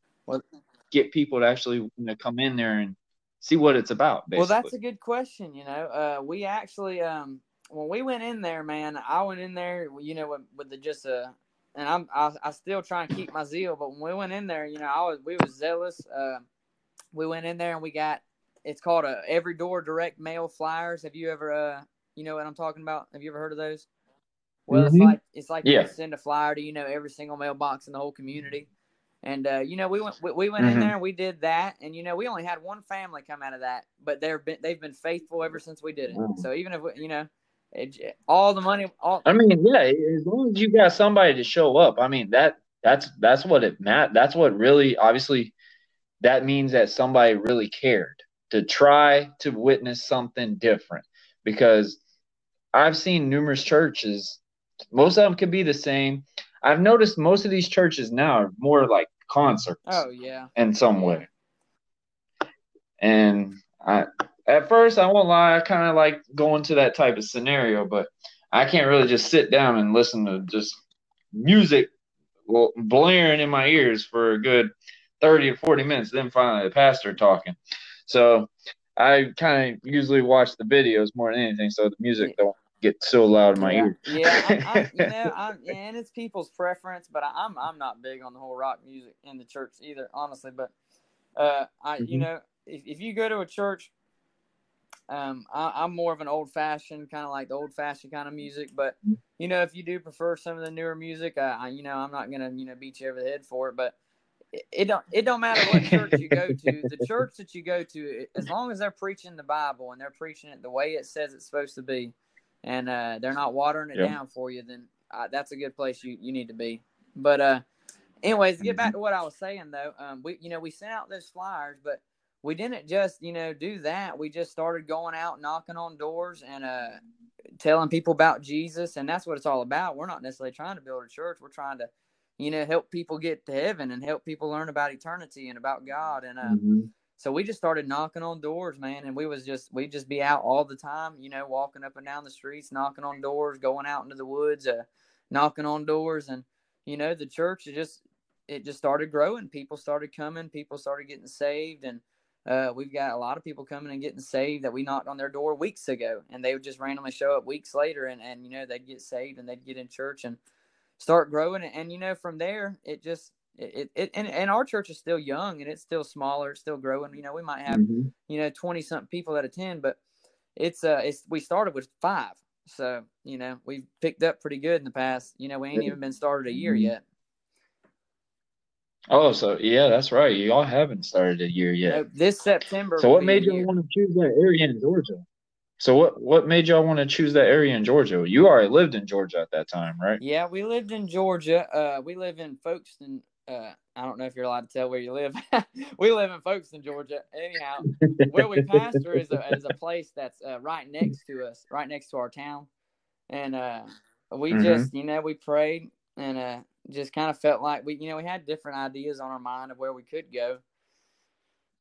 get people to actually you know, come in there and see what it's about? Basically? Well, that's a good question. You know, uh, we actually um, when we went in there, man, I went in there, you know, with, with the just a. Uh, and I'm I, I still try and keep my zeal, but when we went in there, you know, I was we was zealous. Uh, we went in there and we got it's called a every door direct mail flyers. Have you ever uh you know what I'm talking about? Have you ever heard of those? Well, mm-hmm. it's like it's like yeah. you send a flyer to you know every single mailbox in the whole community. And uh, you know, we went we, we went mm-hmm. in there and we did that, and you know, we only had one family come out of that, but they've been they've been faithful ever since we did it. Mm-hmm. So even if we, you know, it, all the money, all I mean, yeah, as long as you got somebody to show up, I mean that that's that's what it Matt. That's what really obviously that means that somebody really cared to try to witness something different because I've seen numerous churches, most of them can be the same. I've noticed most of these churches now are more like concerts. Oh yeah. In some way. And I at first I won't lie, I kind of like going to that type of scenario, but I can't really just sit down and listen to just music blaring in my ears for a good 30 or 40 minutes, then finally the pastor talking. So I kind of usually watch the videos more than anything, so the music don't get so loud in my yeah. ear. yeah, I, I, you know, I, and it's people's preference, but I, am I'm not big on the whole rock music in the church either, honestly. But uh, I mm-hmm. you know, if, if you go to a church, um, I, am more of an old fashioned kind of like the old fashioned kind of music. But you know, if you do prefer some of the newer music, I, I you know, I'm not gonna you know beat you over the head for it, but it don't it don't matter what church you go to. The church that you go to, as long as they're preaching the Bible and they're preaching it the way it says it's supposed to be, and uh, they're not watering it down for you, then uh, that's a good place you, you need to be. But uh, anyways, get back to what I was saying though, um, we you know we sent out those flyers, but we didn't just you know do that. We just started going out knocking on doors and uh, telling people about Jesus, and that's what it's all about. We're not necessarily trying to build a church. We're trying to you know, help people get to heaven and help people learn about eternity and about God. And uh, mm-hmm. so we just started knocking on doors, man. And we was just we just be out all the time, you know, walking up and down the streets, knocking on doors, going out into the woods, uh, knocking on doors, and you know, the church just it just started growing. People started coming. People started getting saved, and uh, we've got a lot of people coming and getting saved that we knocked on their door weeks ago, and they would just randomly show up weeks later, and and you know they'd get saved and they'd get in church and start growing, and, and you know from there it just it, it and, and our church is still young and it's still smaller, it's still growing. You know, we might have Mhm. you know twenty something people that attend, but it's uh it's we started with five, so you know we've picked up pretty good in the past. You know, we ain't even been started a year Mhm. yet. Oh, so yeah, that's right. Y'all haven't started a year yet. This September. So what made y'all want to choose that area in Georgia? So what what made y'all want to choose that area in Georgia? You already lived in Georgia at that time, right? Yeah, we lived in Georgia. Uh, we live in Folkston. Uh, I don't know if you're allowed to tell where you live. we live in Folkston, Georgia. Anyhow, where we pastor is a is a place that's uh, right next to us, right next to our town, and uh, we Mhm. just you know we prayed and uh, just kind of felt like we you know we had different ideas on our mind of where we could go,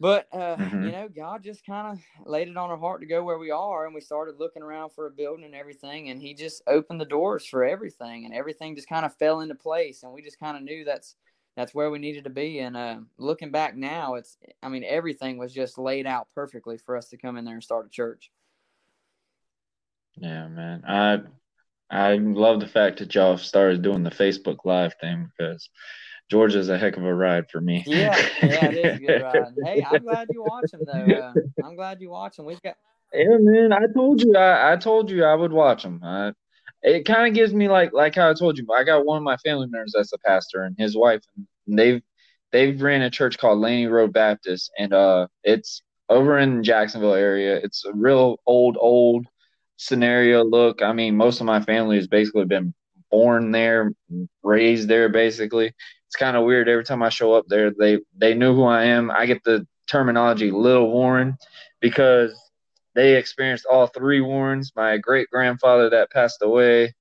but uh, Mhm. you know God just kind of laid it on our heart to go where we are, and we started looking around for a building and everything, and He just opened the doors for everything, and everything just kind of fell into place, and we just kind of knew that's that's where we needed to be. And uh, looking back now, it's I mean everything was just laid out perfectly for us to come in there and start a church. Yeah, man. I I love the fact that y'all started doing the Facebook Live thing because Georgia's a heck of a ride for me. Yeah, yeah, it is a good ride. Hey, I'm glad you watch them though. Uh, I'm glad you watch them. We've got Yeah, man. I told you. I, I told you I would watch them. I, it kind of gives me like like how I told you. I got one of my family members that's a pastor, and his wife, and they've they've ran a church called Laney Road Baptist, and uh, it's over in Jacksonville area. It's a real old old scenario look. I mean, most of my family has basically been born there, raised there. Basically, it's kind of weird. Every time I show up there, they they knew who I am. I get the terminology Little Warren because they experienced all three Warrens. My great grandfather that passed away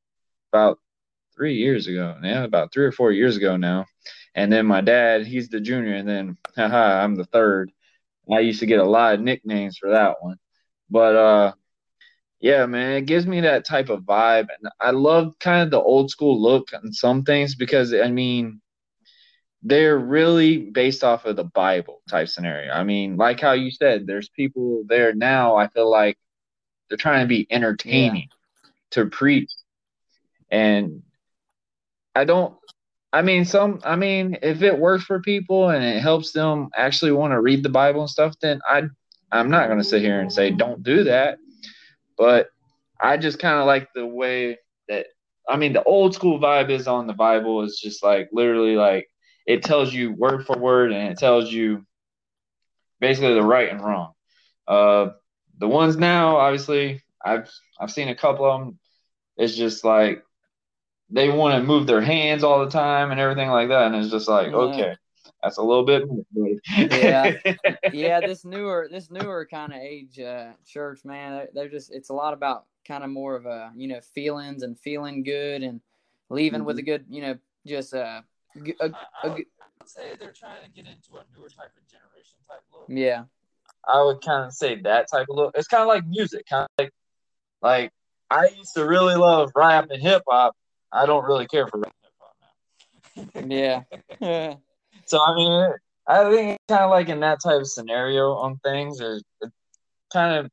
about three years ago. Yeah, about three or four years ago now. And then my dad, he's the junior, and then haha, I'm the third. I used to get a lot of nicknames for that one. But uh yeah, man, it gives me that type of vibe. And I love kind of the old school look on some things because I mean they're really based off of the Bible type scenario. I mean, like how you said, there's people there now, I feel like they're trying to be entertaining to preach. And I don't I mean some I mean if it works for people and it helps them actually want to read the Bible and stuff, then I I'm not gonna sit here and say don't do that. But I just kind of like the way that I mean the old school vibe is on the Bible is just like literally like it tells you word for word and it tells you basically the right and wrong. Uh, the ones now, obviously, I've I've seen a couple of them. It's just like they want to move their hands all the time and everything like that, and it's just like Yeah. okay, that's a little bit. Yeah. yeah, this newer this newer kind of age uh, church, man, they're, they're just it's a lot about kind of more of a you know feelings and feeling good and leaving with a good you know just uh, g- a, a, g- say they're trying to get into a newer type of generation type look. yeah I would kind of say that type of look. It's kind of like music, kind of like like I used to really love rap and hip hop. I don't really care for rap and hip hop now. yeah Yeah. So I mean, I think it's kind of like in that type of scenario on things. It, it kind of,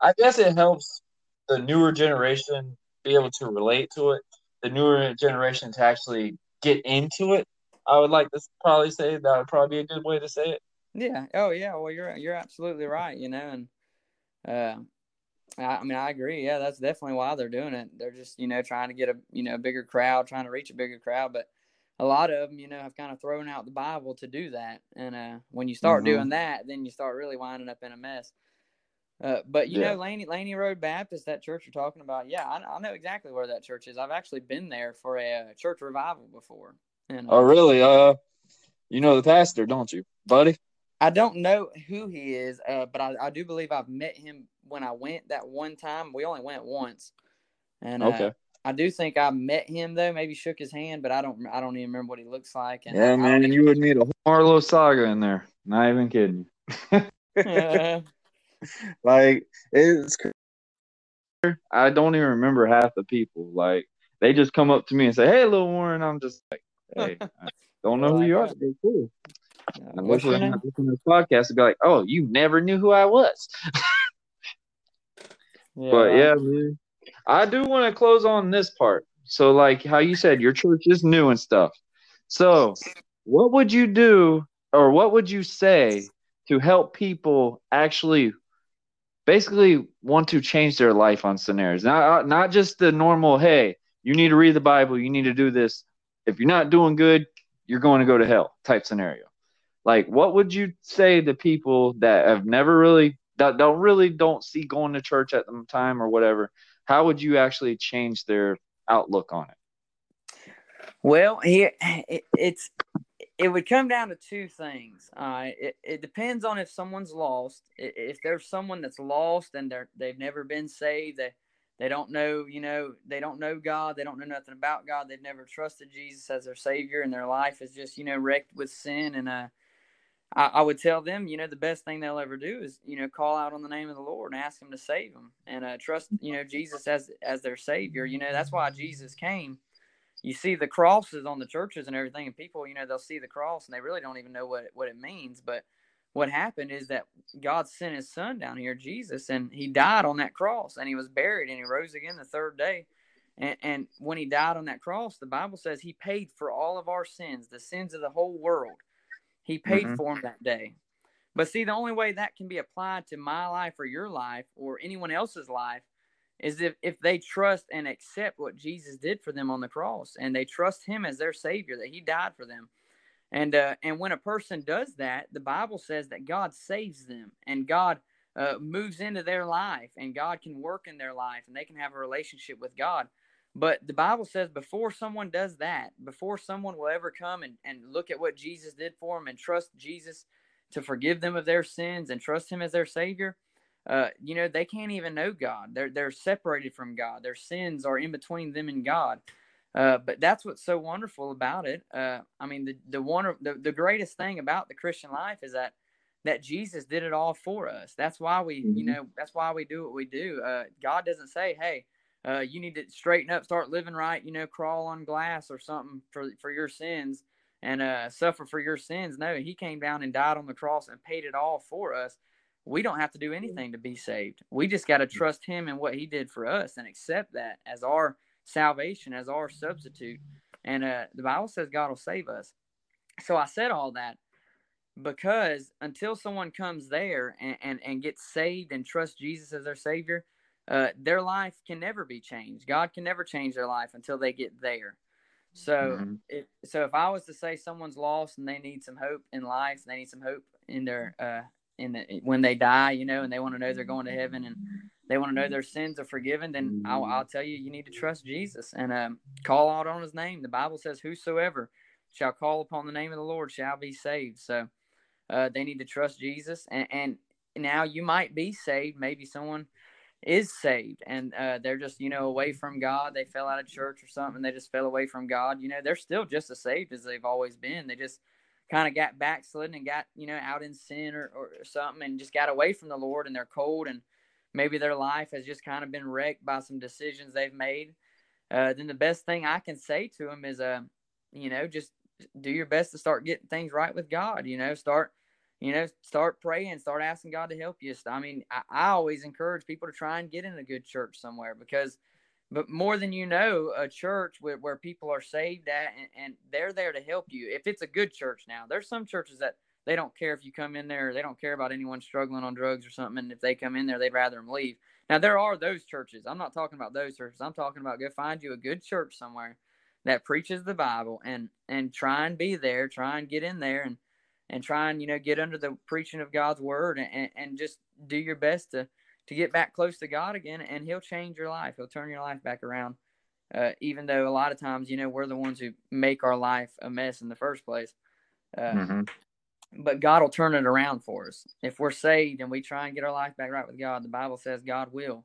I guess it helps the newer generation be able to relate to it. The newer generation to actually get into it. I would like to probably say that would probably be a good way to say it. Yeah. Oh, yeah. Well, you're you're absolutely right. You know, and uh, I, I mean, I agree. Yeah, that's definitely why they're doing it. They're just you know trying to get a you know bigger crowd, trying to reach a bigger crowd. But a lot of them, you know, have kind of thrown out the Bible to do that. And uh, when you start Mhm. doing that, then you start really winding up in a mess. Uh, but you Yeah. know, Laney Laney Road Baptist, that church you're talking about, yeah, I, I know exactly where that church is. I've actually been there for a, uh church revival before. And uh, Oh, really? Uh, you know the pastor, don't you, buddy? I don't know who he is, uh, but I, I do believe I've met him when I went that one time. We only went once, and uh, Okay. I do think I met him though. Maybe shook his hand, but I don't. I don't even remember what he looks like. And Yeah, I, man, you would meet a Marlowe saga in there. Not even kidding. I like it's I don't even remember half the people. Like they just come up to me and say, "Hey, Lil Warren," I'm just like, "Hey, I don't know who you are." Cool. I wish I had this podcast to be like, oh, you never knew who I was. yeah, but yeah, man. I do want to close on this part. So, like how you said, your church is new and stuff. So, what would you do, or what would you say to help people actually, basically, want to change their life on scenarios? Not uh, not just the normal, hey, you need to read the Bible, you need to do this. If you're not doing good, you're going to go to hell type scenario. Like, what would you say to people that have never really that don't really don't see going to church at the time or whatever? How would you actually change their outlook on it? Well, here it, it's it would come down to two things. Uh, it, it depends on if someone's lost. If there's someone that's lost and they're they've never been saved, they they don't know, you know, they don't know God, they don't know nothing about God, they've never trusted Jesus as their Savior, and their life is just, you know, wrecked with sin and uh I, I, would tell them, you know, the best thing they'll ever do is, you know, call out on the name of the Lord and ask Him to save them and uh, trust, you know, Jesus as as their Savior. You know, that's why Jesus came. You see the crosses on the churches and everything, and people, you know, they'll see the cross and they really don't even know what what it means. But what happened is that God sent His Son down here, Jesus, and He died on that cross, and He was buried, and He rose again the third day. And, and when He died on that cross, the Bible says He paid for all of our sins, the sins of the whole world he paid mm-hmm. for them that day. But see, the only way that can be applied to my life or your life or anyone else's life is if, if they trust and accept what Jesus did for them on the cross and they trust him as their savior, that he died for them. And uh, and when a person does that, the Bible says that God saves them and God uh, moves into their life and God can work in their life and they can have a relationship with God. But the Bible says before someone does that, before someone will ever come and, and look at what Jesus did for them and trust Jesus to forgive them of their sins and trust him as their savior, uh, you know, they can't even know God. They're they're separated from God. Their sins are in between them and God. Uh, but that's what's so wonderful about it. Uh, I mean, the the one the, the greatest thing about the Christian life is that that Jesus did it all for us. That's why we, you mm-hmm. know, that's why we do what we do. Uh, God doesn't say, "Hey, uh, you need to straighten up, start living right, you know, crawl on glass or something for for your sins and uh, suffer for your sins. No, he came down and died on the cross and paid it all for us. We don't have to do anything to be saved. We just got to trust him and what he did for us and accept that as our salvation, as our substitute. And uh, the Bible says God will save us. So I said all that because until someone comes there and, and, and gets saved and trusts Jesus as their Savior, uh, their life can never be changed. God can never change their life until they get there. So, mm-hmm. if, so if I was to say someone's lost and they need some hope in life, they need some hope in their uh, in the when they die, you know, and they want to know they're going to heaven and they want to know their sins are forgiven, then I'll, I'll tell you, you need to trust Jesus and um, call out on His name. The Bible says, "Whosoever shall call upon the name of the Lord shall be saved." So, uh, they need to trust Jesus, and, and now you might be saved. Maybe someone is saved and uh, they're just you know away from god they fell out of church or something they just fell away from god you know they're still just as saved as they've always been they just kind of got backslidden and got you know out in sin or, or something and just got away from the lord and they're cold and maybe their life has just kind of been wrecked by some decisions they've made uh, then the best thing i can say to them is uh you know just do your best to start getting things right with god you know start you know, start praying, start asking God to help you. I mean, I, I, always encourage people to try and get in a good church somewhere because, but more than you know, a church where, where people are saved at and, and they're there to help you. If it's a good church now, there's some churches that they don't care if you come in there, they don't care about anyone struggling on drugs or something. And if they come in there, they'd rather them leave. Now, there are those churches. I'm not talking about those churches. I'm talking about go find you a good church somewhere that preaches the Bible and, and try and be there, try and get in there and, and try and you know get under the preaching of God's word and, and just do your best to to get back close to God again and he'll change your life he'll turn your life back around uh, even though a lot of times you know we're the ones who make our life a mess in the first place uh, mm-hmm. but God will turn it around for us if we're saved and we try and get our life back right with God the Bible says God will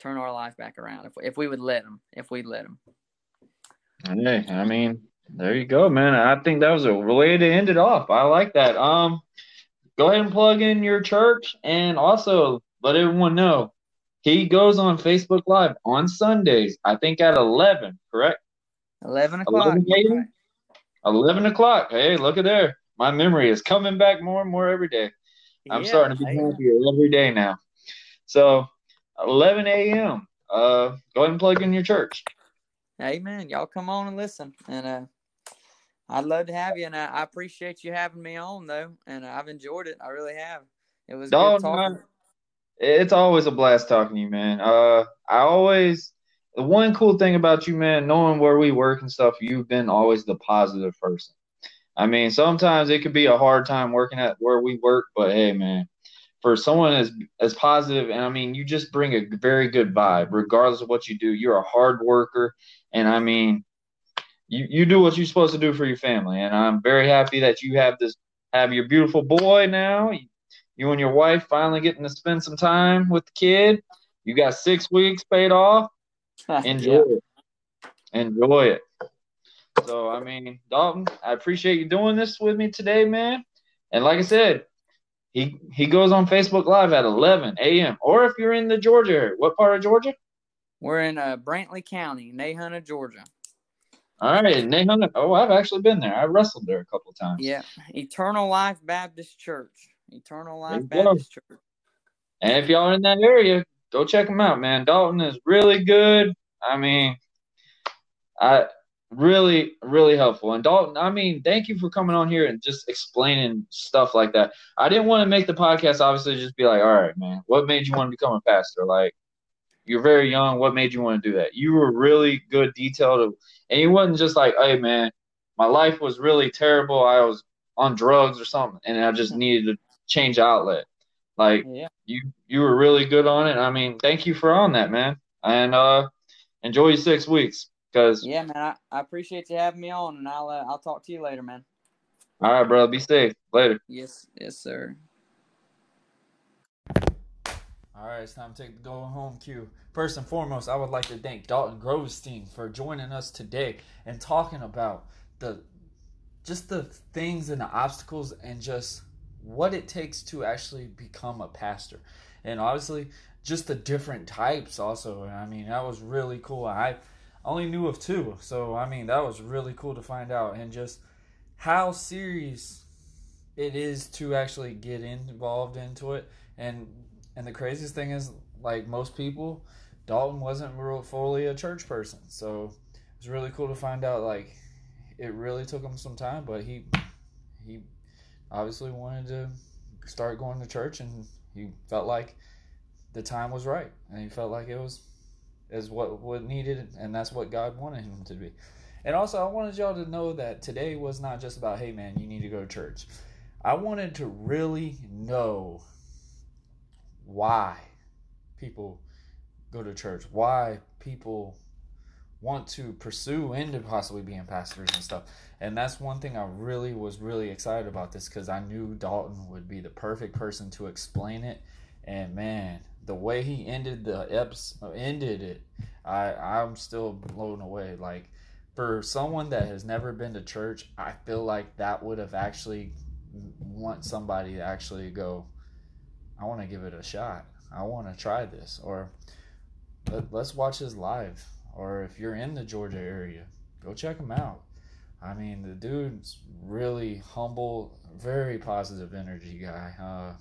turn our life back around if, if we would let him if we'd let him hey I mean there you go, man. I think that was a way to end it off. I like that. Um, go ahead and plug in your church and also let everyone know he goes on Facebook Live on Sundays. I think at eleven, correct? Eleven o'clock. 11, 11 o'clock. Hey, look at there. my memory is coming back more and more every day. I'm Yeah, starting to be happier every day now. So 11 a.m. Uh, go ahead and plug in your church. Amen. Y'all come on and listen. And uh I'd love to have you and I, I appreciate you having me on though. And I've enjoyed it. I really have. It was Dog, good talking. It's always a blast talking to you, man. Uh, I always the one cool thing about you, man, knowing where we work and stuff, you've been always the positive person. I mean, sometimes it could be a hard time working at where we work, but hey, man, for someone as as positive, and I mean, you just bring a very good vibe, regardless of what you do. You're a hard worker, and I mean, you you do what you're supposed to do for your family, and I'm very happy that you have this have your beautiful boy now. You and your wife finally getting to spend some time with the kid. You got six weeks paid off. Enjoy Yeah. it. Enjoy it. So I mean, Dalton, I appreciate you doing this with me today, man. And like I said, he he goes on Facebook Live at 11 a.m. Or if you're in the Georgia area, what part of Georgia? We're in uh, Brantley County, Nahunta, Georgia. All right, Nahunta. Oh, I've actually been there. I wrestled there a couple of times. Yeah. Eternal Life Baptist Church. Eternal Life There you go. Baptist Church. And if y'all are in that area, go check him out, man. Dalton is really good. I mean, I really, really helpful. And Dalton, I mean, thank you for coming on here and just explaining stuff like that. I didn't want to make the podcast obviously just be like, all right, man, what made you want to become a pastor? Like, you're very young. What made you want to do that? You were really good, detailed, and you wasn't just like, hey, man, my life was really terrible. I was on drugs or something, and I just needed to change outlet. Like, Yeah. you you were really good on it. I mean, thank you for on that, man. And uh enjoy your six weeks. Cause Yeah, man. I, I appreciate you having me on and I'll uh, I'll talk to you later, man. all right, bro. be safe. Later. Yes, yes, sir. All right, it's time to take the going home cue. First and foremost, I would like to thank Dalton Grovenstein for joining us today and talking about the just the things and the obstacles and just what it takes to actually become a pastor. And obviously just the different types also. I mean, that was really cool. I only knew of two. So I mean, that was really cool to find out and just how serious it is to actually get involved into it and and the craziest thing is, like most people, Dalton wasn't real fully a church person. So it was really cool to find out. Like it really took him some time, but he he obviously wanted to start going to church, and he felt like the time was right, and he felt like it was is what what needed, and that's what God wanted him to be. And also, I wanted y'all to know that today was not just about, hey man, you need to go to church. I wanted to really know why people go to church, why people want to pursue into possibly being pastors and stuff. And that's one thing I really was really excited about this because I knew Dalton would be the perfect person to explain it. And man, the way he ended the episode, ended it, I I'm still blown away. Like for someone that has never been to church, I feel like that would have actually want somebody to actually go I want to give it a shot. I want to try this. Or let, let's watch his live. Or if you're in the Georgia area, go check him out. I mean, the dude's really humble, very positive energy guy. Uh,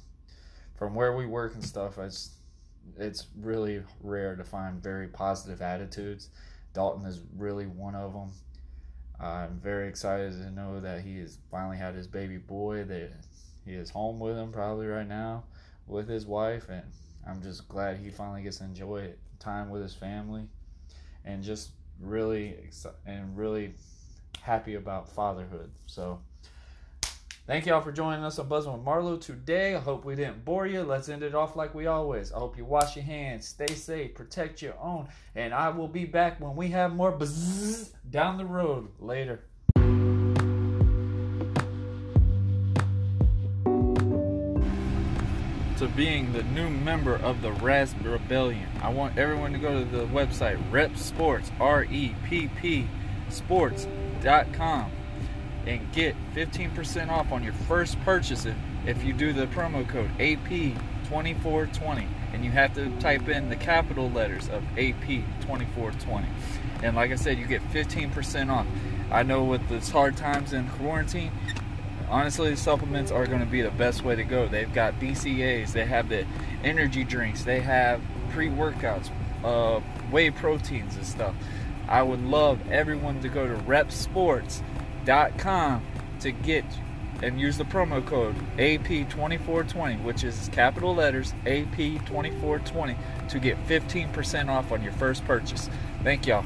from where we work and stuff, it's it's really rare to find very positive attitudes. Dalton is really one of them. I'm very excited to know that he has finally had his baby boy. That he is home with him probably right now with his wife, and I'm just glad he finally gets to enjoy time with his family, and just really and really happy about fatherhood. So, thank y'all for joining us on Buzzing with Marlowe today. I hope we didn't bore you. Let's end it off like we always. I hope you wash your hands, stay safe, protect your own, and I will be back when we have more buzz down the road later. To being the new member of the Rasp Rebellion. I want everyone to go to the website REPP Sports, R E P P Sports.com, and get 15% off on your first purchase if- you do the promo code AP2420. And you have to type in the capital letters of AP2420. And like I said, you get 15% off. I know with the hard times in quarantine, honestly, supplements are going to be the best way to go. They've got BCAAs, they have the energy drinks, they have pre workouts, uh, whey proteins, and stuff. I would love everyone to go to reppsports.com to get and use the promo code AP2420, which is capital letters AP2420, to get 15% off on your first purchase. Thank y'all.